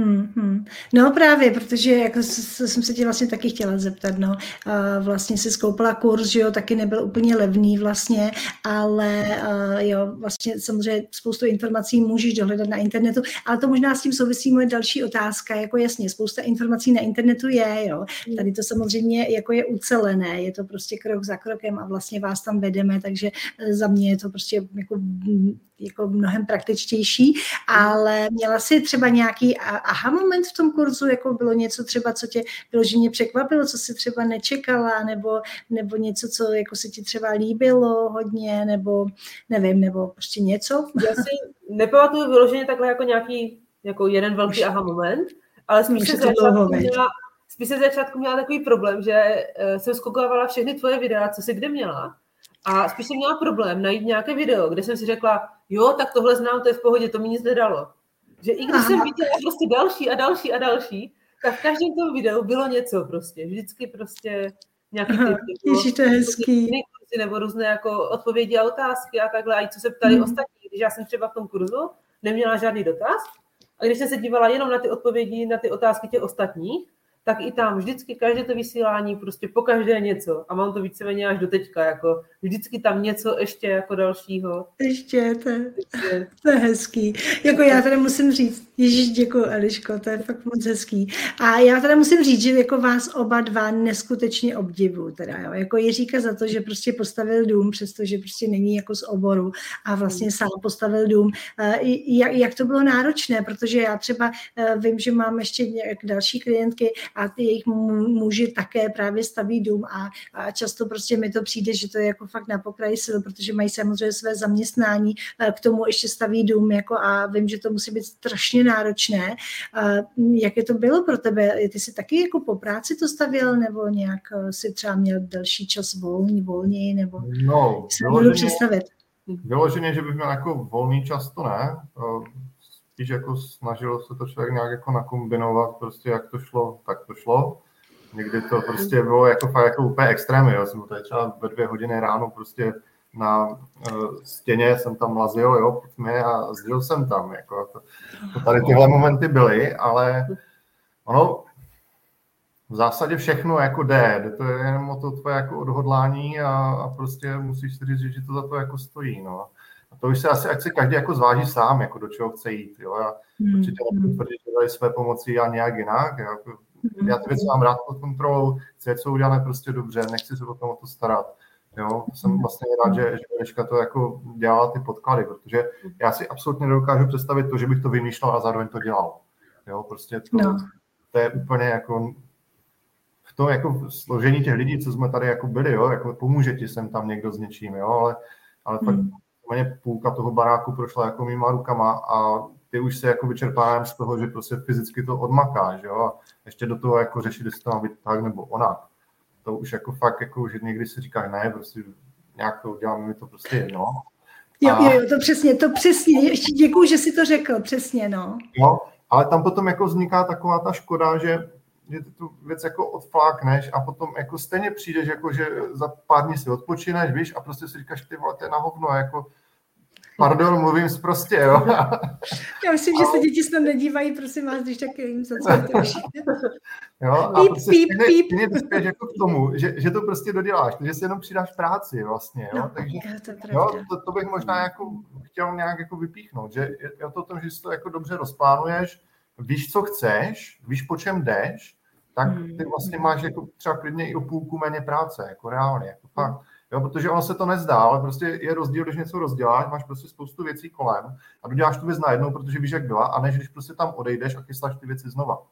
Hmm, hmm. No právě, protože jako jsem se tě vlastně taky chtěla zeptat, no, a vlastně si skoupila kurz, že jo, taky nebyl úplně levný vlastně, ale jo, vlastně samozřejmě spoustu informací můžeš dohledat na internetu, ale to možná s tím souvisí moje další otázka, jako jasně, spousta informací na internetu je, jo, hmm. tady to samozřejmě jako je ucelené, je to prostě krok za krokem a vlastně vás tam vedeme, takže e, za mě je to prostě jako jako mnohem praktičtější, ale měla si třeba nějaký aha moment v tom kurzu, jako bylo něco třeba, co tě vyloženě překvapilo, co si třeba nečekala, nebo, nebo něco, co jako se ti třeba líbilo hodně, nebo nevím, nebo prostě něco? Já si nepamatuju vyloženě takhle jako nějaký jako jeden velký aha moment, ale spíš se, začátku měla, spíš se začátku měla takový problém, že uh, jsem zkoukávala všechny tvoje videa, co jsi kde měla a spíš jsem měla problém najít nějaké video, kde jsem si řekla, jo, tak tohle znám, to je v pohodě, to mi nic nedalo. Že i když Aha. jsem viděla prostě další a další a další, tak v každém tom videu bylo něco prostě. Vždycky prostě nějaký typ. Ježi, to je hezký. Nebo různé jako odpovědi a otázky a takhle. A i co se ptali hmm. ostatní. Když já jsem třeba v tom kurzu neměla žádný dotaz, a když jsem se dívala jenom na ty odpovědi, na ty otázky těch ostatních, tak i tam vždycky každé to vysílání, prostě po každé něco. A mám to víceméně až do teďka, jako vždycky tam něco ještě jako dalšího. Ještě, to je, to je hezký. Jako já tady musím říct, Ježíš, děkuji, Eliško, to je fakt moc hezký. A já teda musím říct, že jako vás oba dva neskutečně obdivu, teda, jo. Jako Jiříka za to, že prostě postavil dům, přestože prostě není jako z oboru a vlastně hmm. sám postavil dům. Jak, jak to bylo náročné, protože já třeba eh, vím, že mám ještě další klientky a ty jejich muži také právě staví dům a, a často prostě mi to přijde, že to je jako fakt na pokraji sil, protože mají samozřejmě své zaměstnání, eh, k tomu ještě staví dům jako a vím, že to musí být strašně náročné. Jak to bylo pro tebe? Ty jsi taky jako po práci to stavěl, nebo nějak eh, si třeba měl další čas volný, volněji, nebo no, se vyloženě, představit? Vyloženě, že bych měl jako volný čas, to ne. Spíš jako snažil se to člověk nějak jako nakombinovat, prostě jak to šlo, tak to šlo. Někdy to prostě bylo jako fakt jako úplně extrémy, já jsem tady třeba ve dvě hodiny ráno prostě na uh, stěně jsem tam lazil, jo, mě a zdil jsem tam, jako to, to tady tyhle momenty byly, ale ono v zásadě všechno jako jde, to je jenom o to tvoje jako odhodlání a, a prostě musíš si říct, že to za to jako stojí, no. To už se asi, ať se každý jako zváží sám, jako do čeho chce jít, jo. Já hmm. určitě nebudu tvrdit, že tady své pomoci a nějak jinak, já, jako, já ty věci mám rád pod kontrolou, chci, co uděláme prostě dobře, nechci se potom o to starat Jo, jsem vlastně rád, že, že Eliška to jako dělala ty podklady, protože já si absolutně nedokážu představit to, že bych to vymýšlel a zároveň to dělal. Jo, prostě to, no. to je úplně jako v tom jako složení těch lidí, co jsme tady jako byli, jo, jako pomůže ti sem tam někdo s něčím, jo, ale, ale hmm. fakt mě půlka toho baráku prošla jako mýma rukama a ty už se jako vyčerpáváš z toho, že prostě fyzicky to odmakáš, jo, a ještě do toho jako řešit, jestli to má být tak nebo onak. To už jako fakt, jako, že někdy si říkáš, ne, prostě nějak to uděláme, mi to prostě jedno. Jo, jo, jo, to přesně, to přesně, ještě děkuju, že si to řekl, přesně, no. Jo, ale tam potom jako vzniká taková ta škoda, že že ty tu věc jako odflákneš a potom jako stejně přijdeš, jako že za pár dní si odpočineš, víš, a prostě si říkáš, ty vole, to je na hovno, jako Pardon, mluvím prostě, jo. Já myslím, že se děti snad nedívají, prosím vás, když tak jim se Jo, a píp, prostě píp, píp. Stejně jako k tomu, že, že to prostě doděláš, že si jenom přidáš práci vlastně, jo. No, Takže to, jo, to, to, bych možná jako chtěl nějak jako vypíchnout, že je to o tom, že si to jako dobře rozplánuješ, víš, co chceš, víš, po čem jdeš, tak hmm. ty vlastně máš jako třeba klidně i o půlku méně práce, jako reálně, jako fakt. Jo, protože ono se to nezdá, ale prostě je rozdíl, když něco rozděláš, máš prostě spoustu věcí kolem a doděláš tu věc najednou, protože víš, jak byla, a než když prostě tam odejdeš a chystáš ty věci znova.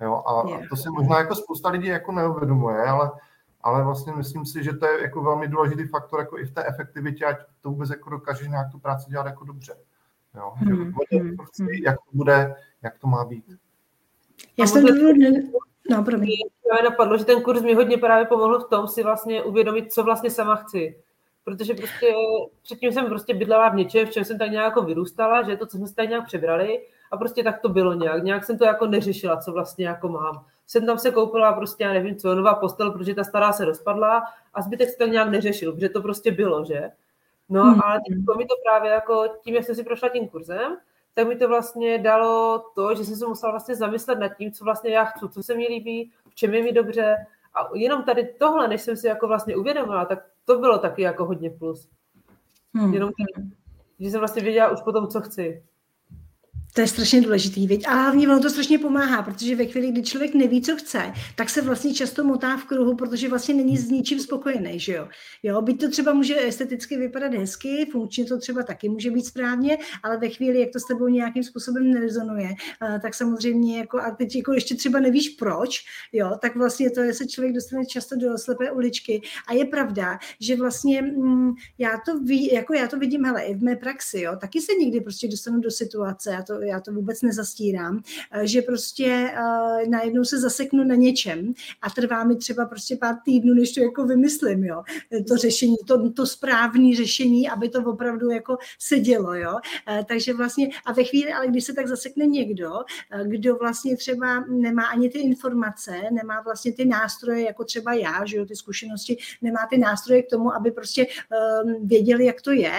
Jo, a, a to si možná jako spousta lidí jako neuvědomuje, ale, ale vlastně myslím si, že to je jako velmi důležitý faktor jako i v té efektivitě, ať to vůbec jako dokážeš nějak tu práci dělat jako dobře. Jo, hmm. že hmm. Prostě, jak to bude, jak to má být. Já jsem No, promiň. Mě napadlo, že ten kurz mi hodně právě pomohl v tom si vlastně uvědomit, co vlastně sama chci. Protože prostě předtím jsem prostě bydlela v něčem, v čem jsem tak nějak jako vyrůstala, že to, co jsme si tak nějak přebrali a prostě tak to bylo nějak. Nějak jsem to jako neřešila, co vlastně jako mám. Jsem tam se koupila prostě, já nevím co, nová postel, protože ta stará se rozpadla a zbytek se tak nějak neřešil, protože to prostě bylo, že? No, hmm. ale teď mi to právě jako tím, jak jsem si prošla tím kurzem, tak mi to vlastně dalo to, že jsem se musela vlastně zamyslet nad tím, co vlastně já chci, co se mi líbí, v čem je mi dobře. A jenom tady tohle, než jsem si jako vlastně uvědomila, tak to bylo taky jako hodně plus. Hmm. Jenom že jsem vlastně věděla už potom, co chci. To je strašně důležitý, viď? A hlavně ono to strašně pomáhá, protože ve chvíli, kdy člověk neví, co chce, tak se vlastně často motá v kruhu, protože vlastně není s ničím spokojený, že jo? Jo, byť to třeba může esteticky vypadat hezky, funkčně to třeba taky může být správně, ale ve chvíli, jak to s tebou nějakým způsobem nerezonuje, eh, tak samozřejmě jako, a teď jako ještě třeba nevíš proč, jo, tak vlastně to je, se člověk dostane často do slepé uličky. A je pravda, že vlastně mm, já to ví, jako já to vidím, hele, i v mé praxi, jo, taky se někdy prostě dostanu do situace, a to já to vůbec nezastírám, eh, že prostě uh, najednou se zaseknu na něčem a trvá mi třeba prostě pár týdnů, než to jako vymyslím, jo, to řešení, to, to správné řešení, aby to opravdu jako sedělo, jo, uh, takže vlastně a ve chvíli, ale když se tak zasekne někdo, kdo vlastně třeba nemá ani ty informace, nemá vlastně ty nástroje, jako třeba já, že jo, ty zkušenosti, nemá ty nástroje k tomu, aby prostě um, věděli, jak to je,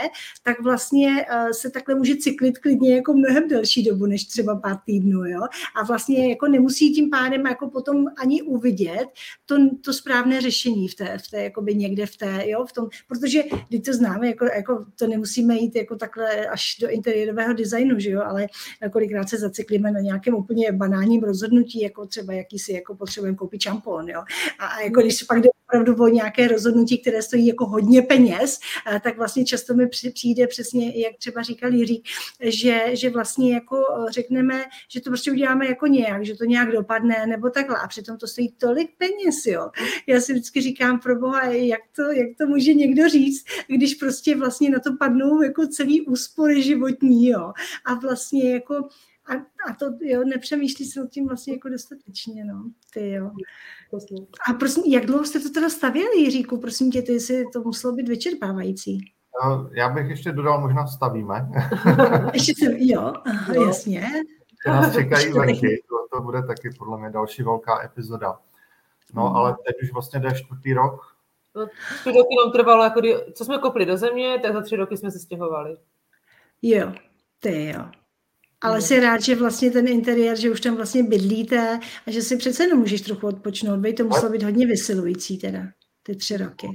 tak vlastně uh, se takhle může cyklit klidně jako mnohem delší delší dobu než třeba pár týdnů, jo. A vlastně jako nemusí tím pádem jako potom ani uvidět to, to správné řešení v té, v té jakoby někde v té, jo, v tom, protože když to známe, jako, jako to nemusíme jít jako takhle až do interiérového designu, že jo, ale kolikrát se zacyklíme na nějakém úplně banálním rozhodnutí, jako třeba jaký si jako potřebujeme koupit šampon, jo. A, a jako když pak jde opravdu o nějaké rozhodnutí, které stojí jako hodně peněz, tak vlastně často mi přijde přesně, jak třeba říkal Jiří, že, že vlastně jako eh, řekneme, že to prostě uděláme jako nějak, že to nějak dopadne, nebo takhle. A přitom to stojí tolik peněz, jo. Já si vždycky říkám, pro boha, jak to, jak to může někdo říct, když prostě vlastně na to padnou jako celý úspory životní, jo. A vlastně jako a, a to, jo, nepřemýšlí se o tím vlastně jako dostatečně, no, ty jo. A prosím, jak dlouho jste to teda stavěli, Jiříku, prosím tě, ty si to muselo být vyčerpávající. Já bych ještě dodal, možná stavíme. ještě se, jo, no. jasně. Nás čekají venky, to, to bude taky podle mě další velká epizoda. No, hmm. ale teď už vlastně jde čtvrtý rok. No, tři roky nám trvalo, jako kdy, co jsme kopli do země, tak za tři roky jsme se stěhovali. Jo, ty jo. Ale no. jsi rád, že vlastně ten interiér, že už tam vlastně bydlíte a že si přece nemůžeš trochu odpočnout. By to muselo být hodně vysilující teda, ty tři roky.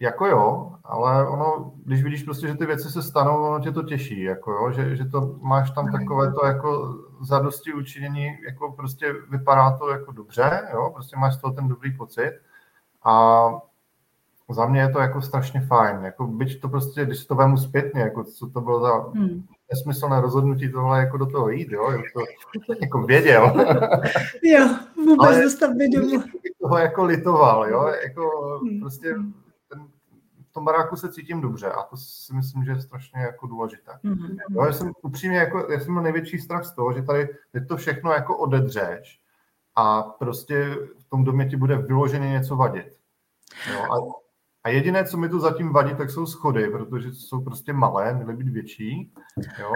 Jako jo, ale ono, když vidíš prostě, že ty věci se stanou, ono tě to těší, jako jo, že, že to máš tam takové to jako zadosti učinění, jako prostě vypadá to jako dobře, jo, prostě máš z toho ten dobrý pocit a za mě je to jako strašně fajn. Jako byť to prostě, když to vemu zpětně, jako co to bylo za hmm. nesmyslné rozhodnutí tohle jako do toho jít, jo, to jako věděl. jo, vůbec Ale dostavit domů. toho jako litoval, jo, jako hmm. prostě v tom baráku se cítím dobře a to si myslím, že je strašně jako důležité. Hmm. Jo, já jsem upřímně, jako, já jsem měl největší strach z toho, že tady je to všechno jako odedřeš a prostě v tom domě ti bude vyloženě něco vadit. Jo, a a jediné, co mi tu zatím vadí, tak jsou schody, protože jsou prostě malé, měly být větší, jo.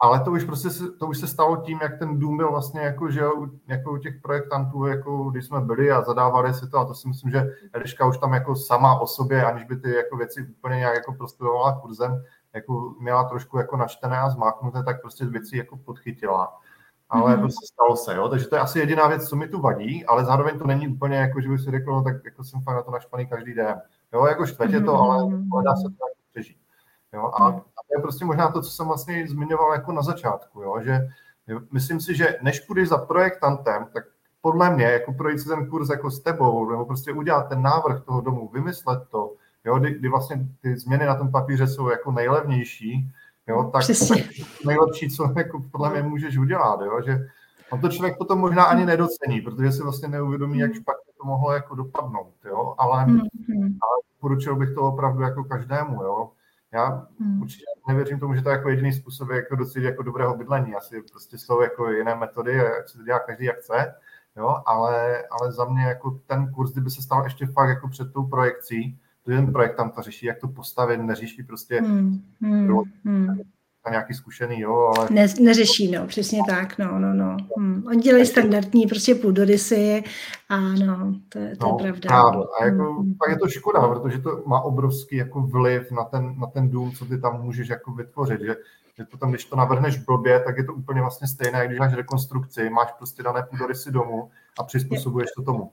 Ale to už prostě se, to už se stalo tím, jak ten dům byl vlastně jako, že jako u těch projektantů, jako když jsme byli a zadávali si to, a to si myslím, že Eliška už tam jako sama o sobě, aniž by ty jako věci úplně nějak jako prostudovala kurzem, jako měla trošku jako načtené a zmáknuté, tak prostě věci jako podchytila ale mm-hmm. prostě stalo se, jo. Takže to je asi jediná věc, co mi tu vadí, ale zároveň to není úplně jako, že by si řekl, no tak jako jsem fakt na to naštvaný každý den. Jo, jako štvetě to, ale, mhm. ale dá se to jako přežít. Jo, a, mhm. a to je prostě možná to, co jsem vlastně zmiňoval jako na začátku, jo, že myslím si, že než půjdeš za projektantem, tak podle mě, jako projít si ten kurz jako s tebou, nebo prostě udělat ten návrh toho domu, vymyslet to, jo, kdy, kdy vlastně ty změny na tom papíře jsou jako nejlevnější, Jo, tak, tak nejlepší, co jako podle mě můžeš udělat, jo, že on to člověk potom možná ani nedocení, protože si vlastně neuvědomí, jak špatně to mohlo jako dopadnout, jo, ale, mm-hmm. ale poručil bych to opravdu jako každému, jo. Já mm. určitě nevěřím tomu, že to je jako jediný způsob, jako docílit jako dobrého bydlení. Asi prostě jsou jako jiné metody, jak se to dělá každý jak chce, jo, ale, ale za mě jako ten kurz, kdyby se stal ještě fakt jako před tou projekcí, ten projekt tam to řeší, jak to postavit, neřeší prostě hmm, hmm, hmm. nějaký zkušený, jo, ale... Ne, neřeší, no, přesně tak, no, no, no. Hmm. Oni dělají standardní prostě půdorysy a no, to, je, to no, je pravda. Právě. A jako, hmm. tak je to škoda, protože to má obrovský jako vliv na ten, na ten dům, co ty tam můžeš jako vytvořit, že že to tam, když to navrhneš blbě, tak je to úplně vlastně stejné, když máš rekonstrukci, máš prostě dané půdorysy domu a přizpůsobuješ to tomu.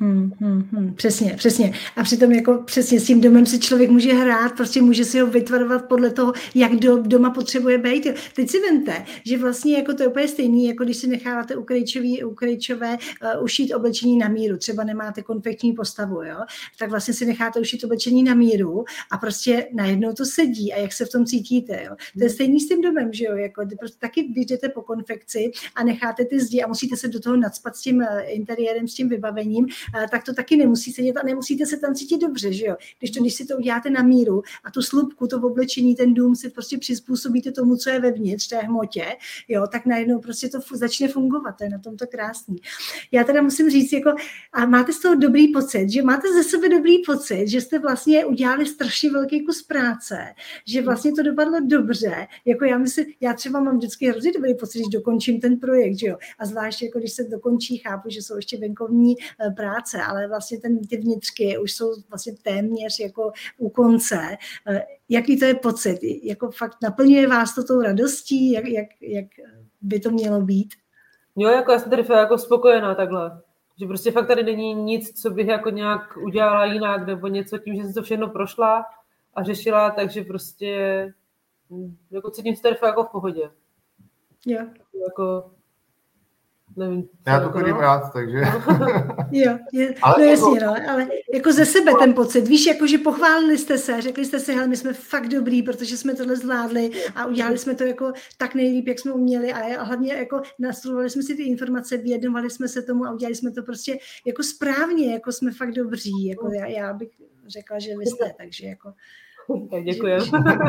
Hmm, hmm, hmm, přesně, přesně. A přitom jako přesně s tím domem si člověk může hrát, prostě může si ho vytvarovat podle toho, jak do, doma potřebuje být. Teď si vemte, že vlastně jako to je úplně stejný, jako když si necháváte u, krejčový, u krejčové uh, ušít oblečení na míru, třeba nemáte konfektní postavu, jo? tak vlastně si necháte ušít oblečení na míru a prostě najednou to sedí a jak se v tom cítíte. Jo? To je stejný s tím domem, že jo? Jako, prostě taky když jdete po konfekci a necháte ty zdi a musíte se do toho nadspat s tím eh, interiérem, s tím vybavením, oblečením, tak to taky nemusí sedět a nemusíte se tam cítit dobře, že jo? Když, to, když si to uděláte na míru a tu slupku, to oblečení, ten dům si prostě přizpůsobíte tomu, co je vevnitř, té hmotě, jo, tak najednou prostě to začne fungovat, to je na tom to krásný. Já teda musím říct, jako, a máte z toho dobrý pocit, že máte ze sebe dobrý pocit, že jste vlastně udělali strašně velký kus práce, že vlastně to dopadlo dobře, jako já myslím, já třeba mám vždycky hrozně dobrý pocit, když dokončím ten projekt, že jo, a zvláště jako když se dokončí, chápu, že jsou ještě venkovní Eh, práce, ale vlastně ten, ty vnitřky už jsou vlastně téměř jako u konce. Eh, jaký to je pocit? Jako fakt naplňuje vás to tou radostí? Jak, jak, jak by to mělo být? Jo, jako já jsem tady jako spokojená takhle. Že prostě fakt tady není nic, co bych jako nějak udělala jinak, nebo něco tím, že jsem to všechno prošla a řešila, takže prostě hm, jako cítím se tady jako v pohodě. Jo. Jako nevím. Já to chodím rád, takže... jo, je, ale no jako... jasně, no, ale jako ze sebe ten pocit, víš, jako že pochválili jste se, řekli jste si, hele, my jsme fakt dobrý, protože jsme tohle zvládli a udělali jsme to jako tak nejlíp, jak jsme uměli a hlavně jako nastudovali jsme si ty informace, vědovali jsme se tomu a udělali jsme to prostě jako správně, jako jsme fakt dobří, jako já, já bych řekla, že vy jste, takže jako... Tak děkuji.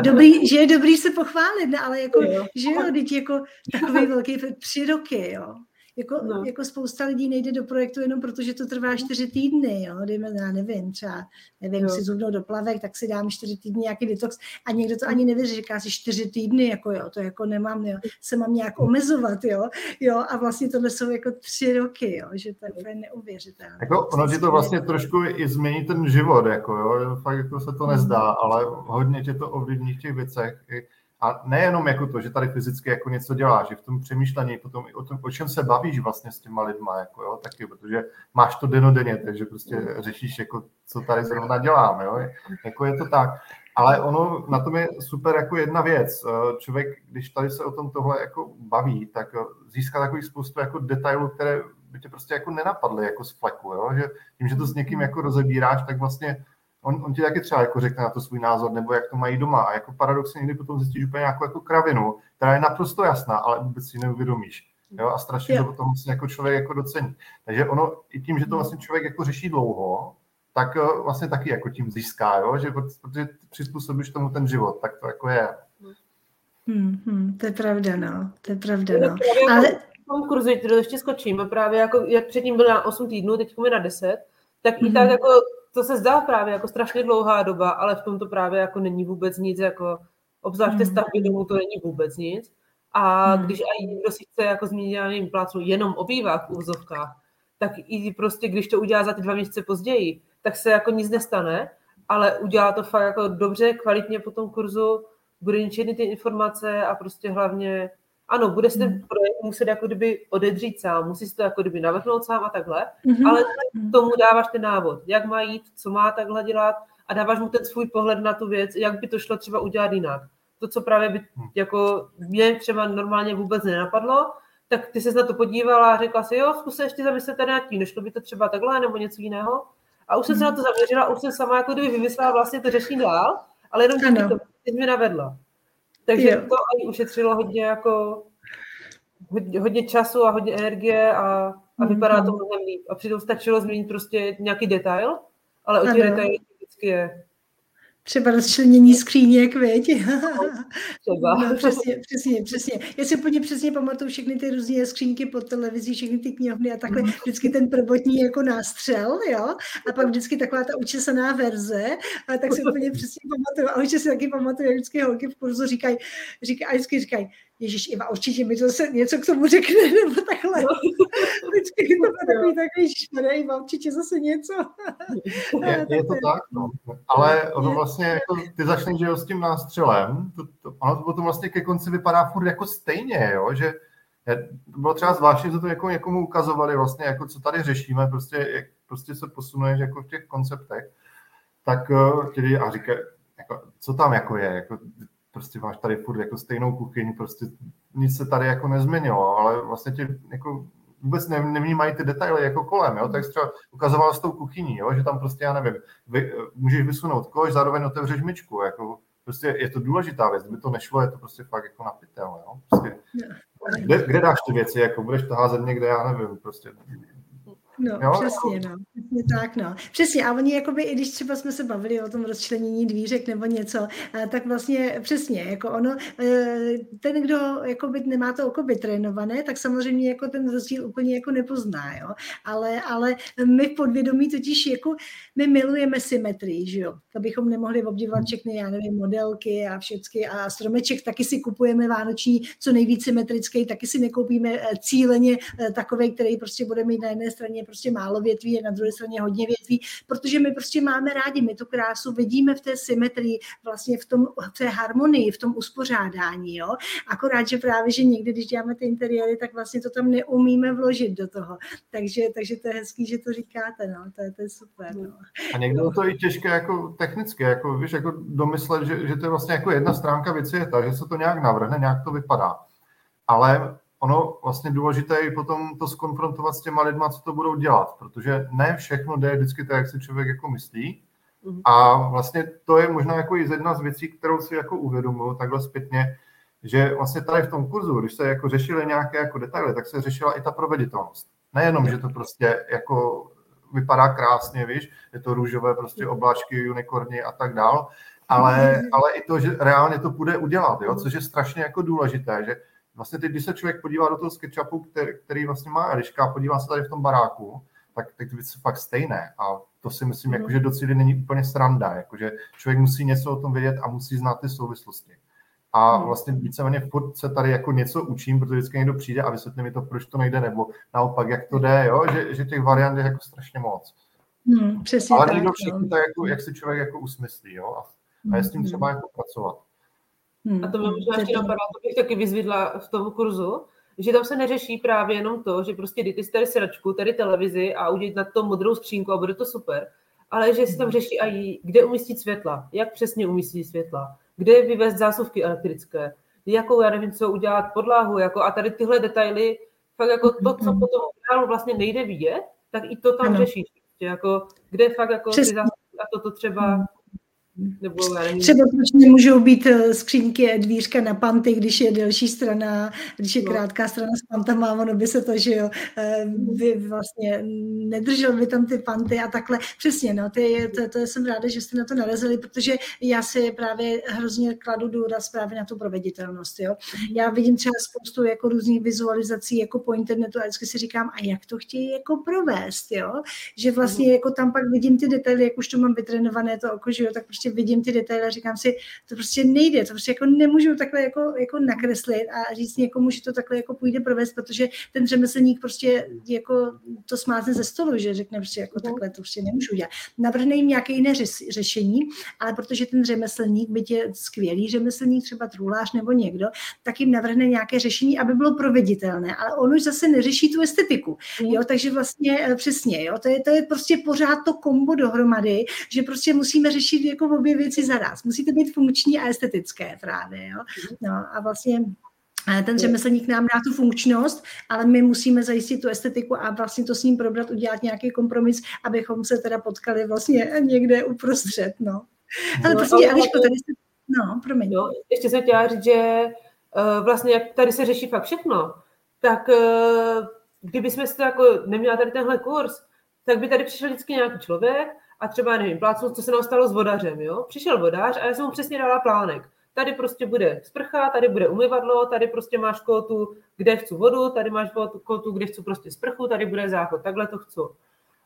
Dobrý, že je dobrý se pochválit, ne? ale jako, jo. že jo, teď jako takový velký tři roky, jo. Jako, no. jako spousta lidí nejde do projektu jenom proto, že to trvá čtyři týdny, jo, dejme, já nevím, třeba, nevím, jo. si zubnou do plavek, tak si dám čtyři týdny nějaký detox a někdo to ani nevěří, říká si čtyři týdny, jako jo, to jako nemám, jo, se mám nějak omezovat, jo, jo, a vlastně tohle jsou jako tři roky, jo, že to je úplně neuvěřitelné. Jako ono ti to vlastně trošku i změní ten život, jako jo, fakt jako se to nezdá, ale hodně tě to ovlivní v těch věcech, i a nejenom jako to, že tady fyzicky jako něco děláš, že v tom přemýšlení potom i o tom, o čem se bavíš vlastně s těma lidma, jako jo, taky, protože máš to denodenně, takže prostě řešíš, jako, co tady zrovna děláme, jo, jako je to tak. Ale ono na tom je super jako jedna věc. Člověk, když tady se o tom tohle jako baví, tak získá takový spoustu jako detailů, které by tě prostě jako nenapadly jako z fleku, jo? že tím, že to s někým jako rozebíráš, tak vlastně on, on ti taky třeba jako řekne na to svůj názor, nebo jak to mají doma. A jako paradoxně někdy potom zjistíš úplně nějakou jako kravinu, která je naprosto jasná, ale vůbec si neuvědomíš. Jo? A strašně to potom vlastně jako člověk jako docení. Takže ono i tím, že to vlastně člověk jako řeší dlouho, tak eh, vlastně taky jako tím získá, jo? že protože přizpůsobíš tomu ten život, tak to jako je. Hmm, hmm, to je pravda, no. To je pravda, no. Ale... V kurzu, to ještě skočím, právě jako, jak předtím byl na 8 týdnů, teď je na 10, tak mm-hmm. i tak jako to se zdá právě jako strašně dlouhá doba, ale v tom to právě jako není vůbec nic, jako obzvlášť mm. stavbě domů to není vůbec nic. A mm. když aj někdo si chce jako změnit, já nevím, plácnu jenom obývá v úzovkách, tak i prostě, když to udělá za ty dva měsíce později, tak se jako nic nestane, ale udělá to fakt jako dobře, kvalitně po tom kurzu, bude ničit ty informace a prostě hlavně ano, bude si ten hmm. projekt muset jako kdyby odedřít sám, musí si to jako kdyby navrhnout sám a takhle, mm-hmm. ale k tomu dáváš ten návod, jak má jít, co má takhle dělat a dáváš mu ten svůj pohled na tu věc, jak by to šlo třeba udělat jinak. To, co právě by hmm. jako mě třeba normálně vůbec nenapadlo, tak ty se na to podívala a řekla si, jo, zkus se ještě zamyslet tady nad tím, nešlo by to třeba takhle nebo něco jiného. A už jsem se na to zaměřila, už jsem sama jako kdyby vymyslela vlastně to řešení dál, ale jenom díky tomu, mě navedla. Takže jo. to ani ušetřilo hodně jako hodně, hodně času a hodně energie a, a vypadá to mhm. mnohem líp. A přitom stačilo změnit prostě nějaký detail, ale o těch detailů vždycky je Třeba rozčlenění skříněk, věď? Třeba. No, přesně, přesně, přesně. Já si úplně přesně pamatuju všechny ty různé skřínky pod televizí, všechny ty knihovny a takhle. Mhm. Vždycky ten prvotní jako nástřel, jo? A pak vždycky taková ta učesaná verze. A tak si úplně přesně pamatuju. A určitě si taky pamatuju, jak vždycky holky v kurzu říkají, říkají, a vždycky říkají, Ježíš Iva, určitě mi to se něco k tomu řekne, nebo takhle. Vždycky to bylo takový, takový šmaré, Iva, určitě zase něco. je, je to tak, no. Ale ono vlastně, jako, ty začneš že jo, s tím nástřelem, to, to, ono to potom vlastně ke konci vypadá furt jako stejně, jo, že to bylo třeba zvláštní, že to jako někomu ukazovali vlastně, jako co tady řešíme, prostě, jak prostě se posunuješ jako v těch konceptech, tak eh, tedy a říká, jako, co tam jako je, jako, prostě máš tady furt jako stejnou kuchyň, prostě nic se tady jako nezměnilo, ale vlastně tě jako vůbec ne, nevnímají ty detaily jako kolem, jo? tak třeba ukazoval s tou kuchyní, jo? že tam prostě, já nevím, vy, můžeš vysunout koš, zároveň otevřeš myčku, jako prostě je to důležitá věc, kdyby to nešlo, je to prostě fakt jako na pytel, jo? Prostě, kde, kde dáš ty věci, jako budeš to házet někde, já nevím, prostě No, jo? přesně, no. Přesně tak, no. Přesně, a oni, jakoby, i když třeba jsme se bavili o tom rozčlenění dvířek nebo něco, eh, tak vlastně přesně, jako ono, eh, ten, kdo jakoby nemá to oko trénované, tak samozřejmě jako ten rozdíl úplně jako nepozná, jo. Ale, ale my v podvědomí totiž jako, my milujeme symetrii, že jo. To bychom nemohli obdivovat všechny, já nevím, modelky a všechny a stromeček taky si kupujeme vánoční, co nejvíc symetrický, taky si nekoupíme eh, cíleně takový, který prostě bude mít na jedné straně prostě málo větví a na druhé straně hodně větví, protože my prostě máme rádi, my tu krásu vidíme v té symetrii, vlastně v, tom, v té harmonii, v tom uspořádání, jo. Akorát, že právě, že někdy, když děláme ty interiéry, tak vlastně to tam neumíme vložit do toho. Takže, takže to je hezký, že to říkáte, no, to je, to je super. No. A někdo to i těžké jako technicky, jako, víš, jako domyslet, že, že to je vlastně jako jedna stránka věci je ta, že se to nějak navrhne, nějak to vypadá. Ale ono vlastně důležité je potom to skonfrontovat s těma lidma, co to budou dělat, protože ne všechno jde vždycky tak, jak si člověk jako myslí. Mhm. A vlastně to je možná jako i jedna z věcí, kterou si jako uvědomuji takhle zpětně, že vlastně tady v tom kurzu, když se jako řešily nějaké jako detaily, tak se řešila i ta proveditelnost. Nejenom, že to prostě jako vypadá krásně, víš, je to růžové prostě mhm. obláčky, unikorny a tak dál, ale, mhm. ale i to, že reálně to půjde udělat, jo, což je strašně jako důležité, že vlastně teď, když se člověk podívá do toho SketchUpu, který, který vlastně má Eliška, a podívá se tady v tom baráku, tak, tak ty věci jsou fakt stejné. A to si myslím, jako, že do cíli není úplně sranda. Jako, že člověk musí něco o tom vědět a musí znát ty souvislosti. A hmm. vlastně víceméně furt se tady jako něco učím, protože vždycky někdo přijde a vysvětlí mi to, proč to nejde, nebo naopak, jak to jde, jo? Že, že těch variant je jako strašně moc. Hmm, přesně Ale někdo všechno tak, jako, jak si člověk jako usmyslí, jo? A, a je s tím hmm. třeba jako pracovat. Hmm. A to mě možná ještě napadá, to bych taky vyzvidla v tom kurzu, že tam se neřeší právě jenom to, že prostě ty tady sračku, tady televizi a udělat na to modrou skřínku a bude to super, ale že se tam řeší i, kde umístit světla, jak přesně umístit světla, kde vyvést zásuvky elektrické, jakou, já nevím, co udělat podlahu, jako a tady tyhle detaily fakt jako to, co mhm. potom vlastně nejde vidět, tak i to tam ano. řešíš. Jako, kde fakt jako a toto třeba. Nebo já nevím. Třeba proč nemůžou být eh, skřínky dvířka na panty, když je delší strana, když je no. krátká strana s pantama, ono by se to, že jo, eh, by vlastně nedržel by tam ty panty a takhle. Přesně, no, to, je, to, to jsem ráda, že jste na to narazili, protože já si právě hrozně kladu důraz právě na tu proveditelnost, jo. Já vidím třeba spoustu jako různých vizualizací jako po internetu a vždycky si říkám, a jak to chtějí jako provést, jo, že vlastně mhm. jako tam pak vidím ty detaily, jak už to mám vytrénované to oko, že jo, tak prostě vidím ty detaily a říkám si, to prostě nejde, to prostě jako nemůžu takhle jako, jako nakreslit a říct někomu, že to takhle jako půjde provést, protože ten řemeslník prostě jako to smázne ze stolu, že řekne prostě jako takhle to prostě nemůžu dělat. Navrhne jim nějaké jiné řešení, ale protože ten řemeslník, byť je skvělý řemeslník, třeba truhlář nebo někdo, tak jim navrhne nějaké řešení, aby bylo proveditelné, ale on už zase neřeší tu estetiku. Jo, takže vlastně eh, přesně, jo, to je, to je prostě pořád to kombo dohromady, že prostě musíme řešit jako obě věci zaraz. Musí to být funkční a estetické právě. Jo? No a vlastně eh, ten řemeslník nám dá tu funkčnost, ale my musíme zajistit tu estetiku a vlastně to s ním probrat, udělat nějaký kompromis, abychom se teda potkali vlastně někde uprostřed. No. Ale no, prostě, Eliško, tady se... No, promiň. No, ještě jsem chtěla říct, že uh, vlastně jak tady se řeší fakt všechno, tak uh, kdyby jsme si jako neměla tady tenhle kurz, tak by tady přišel vždycky nějaký člověk a třeba, nevím, plácnu, co se nám stalo s vodařem, jo? Přišel vodař a já jsem mu přesně dala plánek. Tady prostě bude sprcha, tady bude umyvadlo, tady prostě máš koutu, kde chci vodu, tady máš koutu, kde chci prostě sprchu, tady bude záchod, takhle to chci.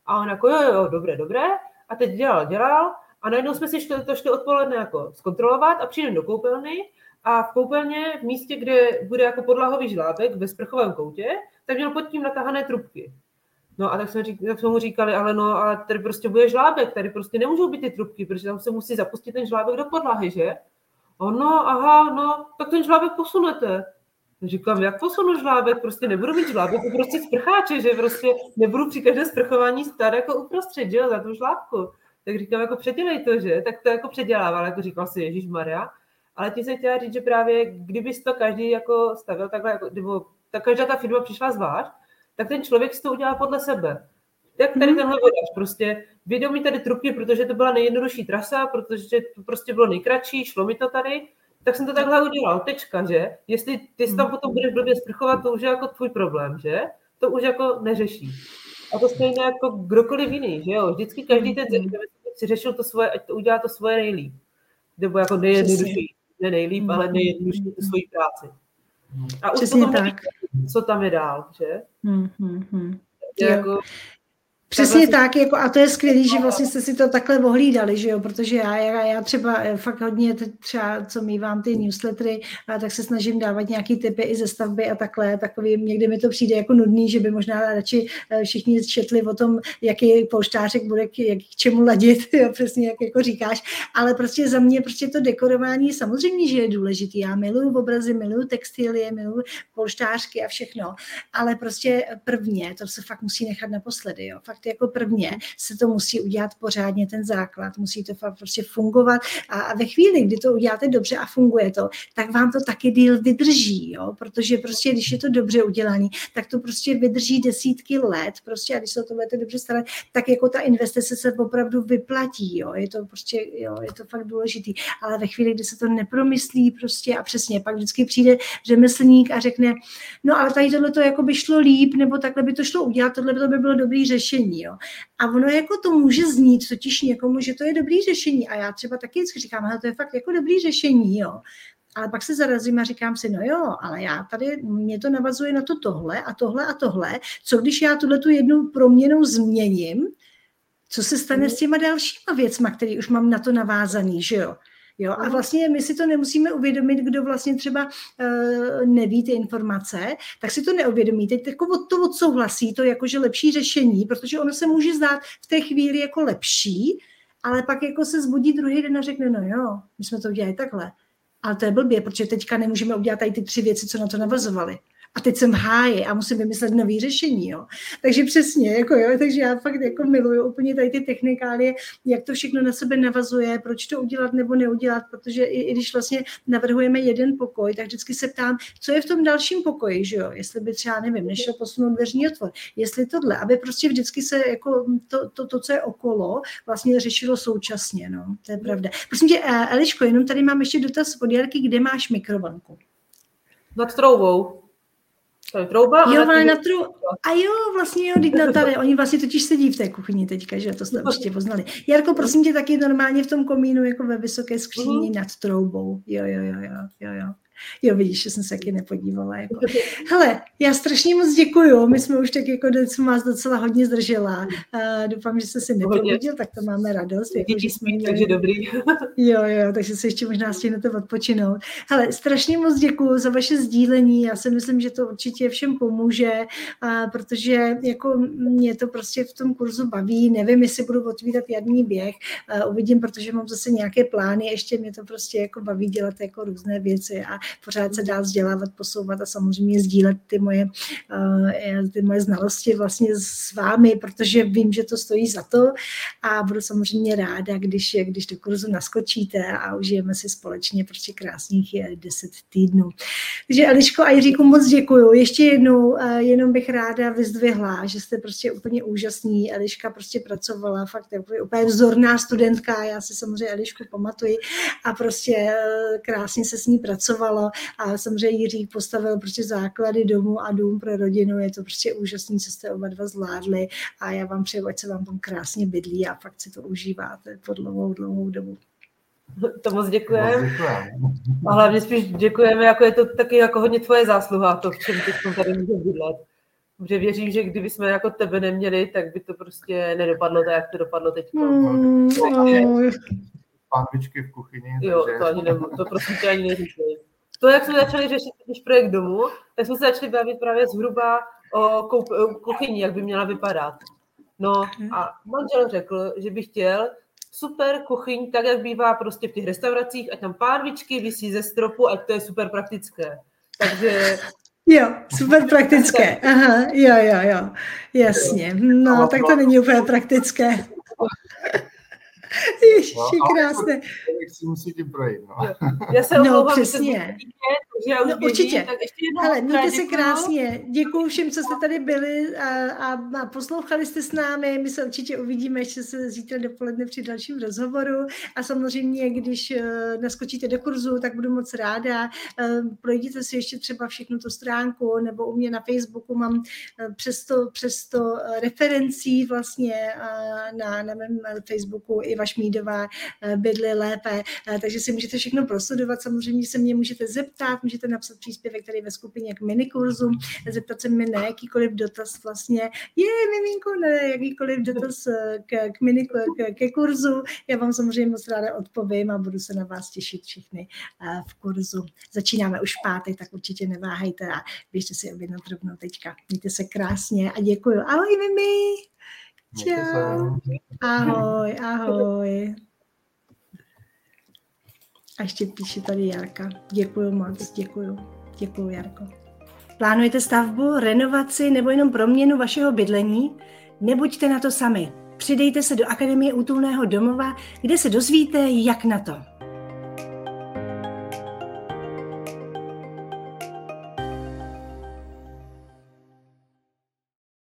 A on jako, jo, jo, dobré, dobré. A teď dělal, dělal a najednou jsme si šli, to šli odpoledne jako zkontrolovat a přijdem do koupelny a v koupelně v místě, kde bude jako podlahový žlábek ve sprchovém koutě, tak měl pod tím natahané trubky. No a tak jsme, řík, tak jsme mu říkali, ale no, ale tady prostě bude žlábek, tady prostě nemůžou být ty trubky, protože tam se musí zapustit ten žlábek do podlahy, že? no, aha, no, tak ten žlábek posunete. Říkám, jak posunu žlábek, prostě nebudu mít žlábek, to prostě sprcháče, že prostě nebudu při každé sprchování stát jako uprostřed, že jo, za tu žlábku. Tak říkám, jako předělej to, že? Tak to jako předělával, jako říkal si Ježíš Maria. Ale ti se chtěla říct, že právě kdyby to každý jako stavil takhle, jako, nebo tak každá ta firma přišla zvlášť, tak ten člověk si to udělá podle sebe. Jak tady mm. tenhle vodář, prostě vědomí tady trubky, protože to byla nejjednodušší trasa, protože to prostě bylo nejkratší, šlo mi to tady, tak jsem to takhle udělal, tečka, že? Jestli ty si tam potom budeš blbě sprchovat, to už je jako tvůj problém, že? To už jako neřeší. A to stejně jako kdokoliv jiný, že jo? Vždycky každý ten mhm. si řešil to svoje, ať to udělá to svoje nejlíp. Nebo jako nejjednodušší, ne nejlíp, ale nejjednodušší tu svoji práci. A už Přesně potom tak. co tam je dál, že? Hmm, hmm, hmm. Jako, Přesně tak, jako, a to je skvělé, že vlastně jste si to takhle ohlídali, že jo, protože já, já, já třeba eh, fakt hodně, třeba co mývám ty newslettery, a tak se snažím dávat nějaký typy i ze stavby a takhle, takový, někdy mi to přijde jako nudný, že by možná radši eh, všichni četli o tom, jaký polštářek bude k, jak, k čemu ladit, jo, přesně jak jako říkáš, ale prostě za mě prostě to dekorování samozřejmě, že je důležitý, já miluju obrazy, miluju textilie, miluju polštářky a všechno, ale prostě prvně, to se fakt musí nechat naposledy, jo, fakt jako prvně se to musí udělat pořádně ten základ, musí to fakt prostě fungovat a ve chvíli, kdy to uděláte dobře a funguje to, tak vám to taky díl vydrží, jo? protože prostě, když je to dobře udělané, tak to prostě vydrží desítky let, prostě a když se to budete dobře starat, tak jako ta investice se opravdu vyplatí, jo? je to prostě, jo, je to fakt důležitý, ale ve chvíli, kdy se to nepromyslí prostě a přesně, pak vždycky přijde řemeslník a řekne, no ale tady tohle to jako by šlo líp, nebo takhle by to šlo udělat, tohle by to by bylo dobrý řešení, řešení. Jo. A ono jako to může znít totiž někomu, že to je dobrý řešení. A já třeba taky vždycky říkám, ale to je fakt jako dobrý řešení. Jo. Ale pak se zarazím a říkám si, no jo, ale já tady, mě to navazuje na to tohle a tohle a tohle. Co když já tuhle tu jednu proměnou změním, co se stane s těma dalšíma věcma, které už mám na to navázaný, že jo? Jo? A vlastně my si to nemusíme uvědomit, kdo vlastně třeba uh, neví ty informace, tak si to neuvědomí. Teď jako od to odsouhlasí to jakože lepší řešení, protože ono se může zdát v té chvíli jako lepší, ale pak jako se zbudí druhý den a řekne, no jo, my jsme to udělali takhle. Ale to je blbě, protože teďka nemůžeme udělat tady ty tři věci, co na to navazovaly. A teď jsem v háji a musím vymyslet nový řešení, jo. Takže přesně, jako jo, takže já fakt jako miluju úplně tady ty technikálie, jak to všechno na sebe navazuje, proč to udělat nebo neudělat, protože i, i když vlastně navrhujeme jeden pokoj, tak vždycky se ptám, co je v tom dalším pokoji, že jo, jestli by třeba, nevím, nešel posunout dveřní otvor, jestli tohle, aby prostě vždycky se jako to, to, to co je okolo, vlastně řešilo současně, no, to je pravda. Prosím tě, eh, Eliško, jenom tady mám ještě dotaz od Jarky, kde máš mikrovlnku? Nad troubou. To je trouba? Jo, ale na trou... A jo, vlastně jo, na tady. Oni vlastně totiž sedí v té kuchyni teďka, že to jste určitě poznali. Jarko, prosím tě, taky normálně v tom komínu, jako ve vysoké skříni uh-huh. nad troubou. Jo, jo, jo, jo, jo, jo. Jo, vidíš, že jsem se taky nepodívala. Jako. Hele, já strašně moc děkuju. My jsme už tak jako jsem vás docela hodně zdržela. Uh, doufám, že jste si neprobudil, tak to máme radost. Jako, že jsme, takže dobrý. jo, jo, takže se ještě možná stihnete odpočinout. Hele, strašně moc děkuju za vaše sdílení. Já si myslím, že to určitě všem pomůže, uh, protože jako mě to prostě v tom kurzu baví. Nevím, jestli budu otvírat jarní běh. Uh, uvidím, protože mám zase nějaké plány. Ještě mě to prostě jako baví dělat jako různé věci a pořád se dál vzdělávat, posouvat a samozřejmě sdílet ty moje, eh, ty moje znalosti vlastně s vámi, protože vím, že to stojí za to a budu samozřejmě ráda, když, když do kurzu naskočíte a užijeme si společně prostě krásných eh, deset týdnů. Takže Eliško a Jiříku moc děkuju. Ještě jednou, eh, jenom bych ráda vyzdvihla, že jste prostě úplně úžasný. Eliška prostě pracovala, fakt je úplně vzorná studentka, já si samozřejmě Elišku pamatuji a prostě krásně se s ní pracovala fungovalo a samozřejmě Jiří postavil prostě základy domu a dům pro rodinu, je to prostě úžasný, co jste oba dva zvládli a já vám přeju, ať se vám tam krásně bydlí a fakt si to užíváte po dlouhou, dlouhou dobu. To moc děkujeme. A hlavně spíš děkujeme, jako je to taky jako hodně tvoje zásluha, to, v čem teď tady můžeme bydlet. Protože věřím, že kdyby jsme jako tebe neměli, tak by to prostě nedopadlo tak, jak to dopadlo teď. Mm. Pánvičky v kuchyni. Jo, takže... to, ani nemů, to prostě tě ani neříkej to, jak jsme začali řešit když projekt domu, tak jsme se začali bavit právě zhruba o, koup, o kuchyni, jak by měla vypadat. No a manžel řekl, že by chtěl super kuchyň, tak jak bývá prostě v těch restauracích, ať tam párvičky visí ze stropu, ať to je super praktické. Takže Jo, super praktické. Aha, jo, jo, jo. Jasně. No, tak to není úplně praktické. Ježiši, no, krásné. si musí tím projít, no. Já se no, přesně. já už no, běžím, určitě. Tak ještě Hele, mějte se krásně. Děkuji všem, co jste tady byli a, a, a poslouchali jste s námi. My se určitě uvidíme ještě se zítra dopoledne při dalším rozhovoru. A samozřejmě, když uh, naskočíte do kurzu, tak budu moc ráda. Uh, projděte si ještě třeba všechnu tu stránku, nebo u mě na Facebooku mám uh, přes to, přes to uh, referencí vlastně uh, na, na mém Facebooku i Šmídová eh, bydly lépe, eh, takže si můžete všechno prosledovat. Samozřejmě se mě můžete zeptat, můžete napsat příspěvek tady ve skupině k minikurzu, zeptat se mi na jakýkoliv dotaz vlastně, je miminko, na jakýkoliv dotaz eh, k, k mini, k, ke kurzu. Já vám samozřejmě moc ráda odpovím a budu se na vás těšit všechny v kurzu. Začínáme už pátek, tak určitě neváhejte a běžte si objednat rovnou teďka. Mějte se krásně a děkuji. Ahoj, Mimi! Ahoj, ahoj. A ještě píše tady Jarka. Děkuji moc, děkuji. Děkuji, Jarko. Plánujete stavbu, renovaci nebo jenom proměnu vašeho bydlení? Nebuďte na to sami. Přidejte se do Akademie útulného domova, kde se dozvíte, jak na to.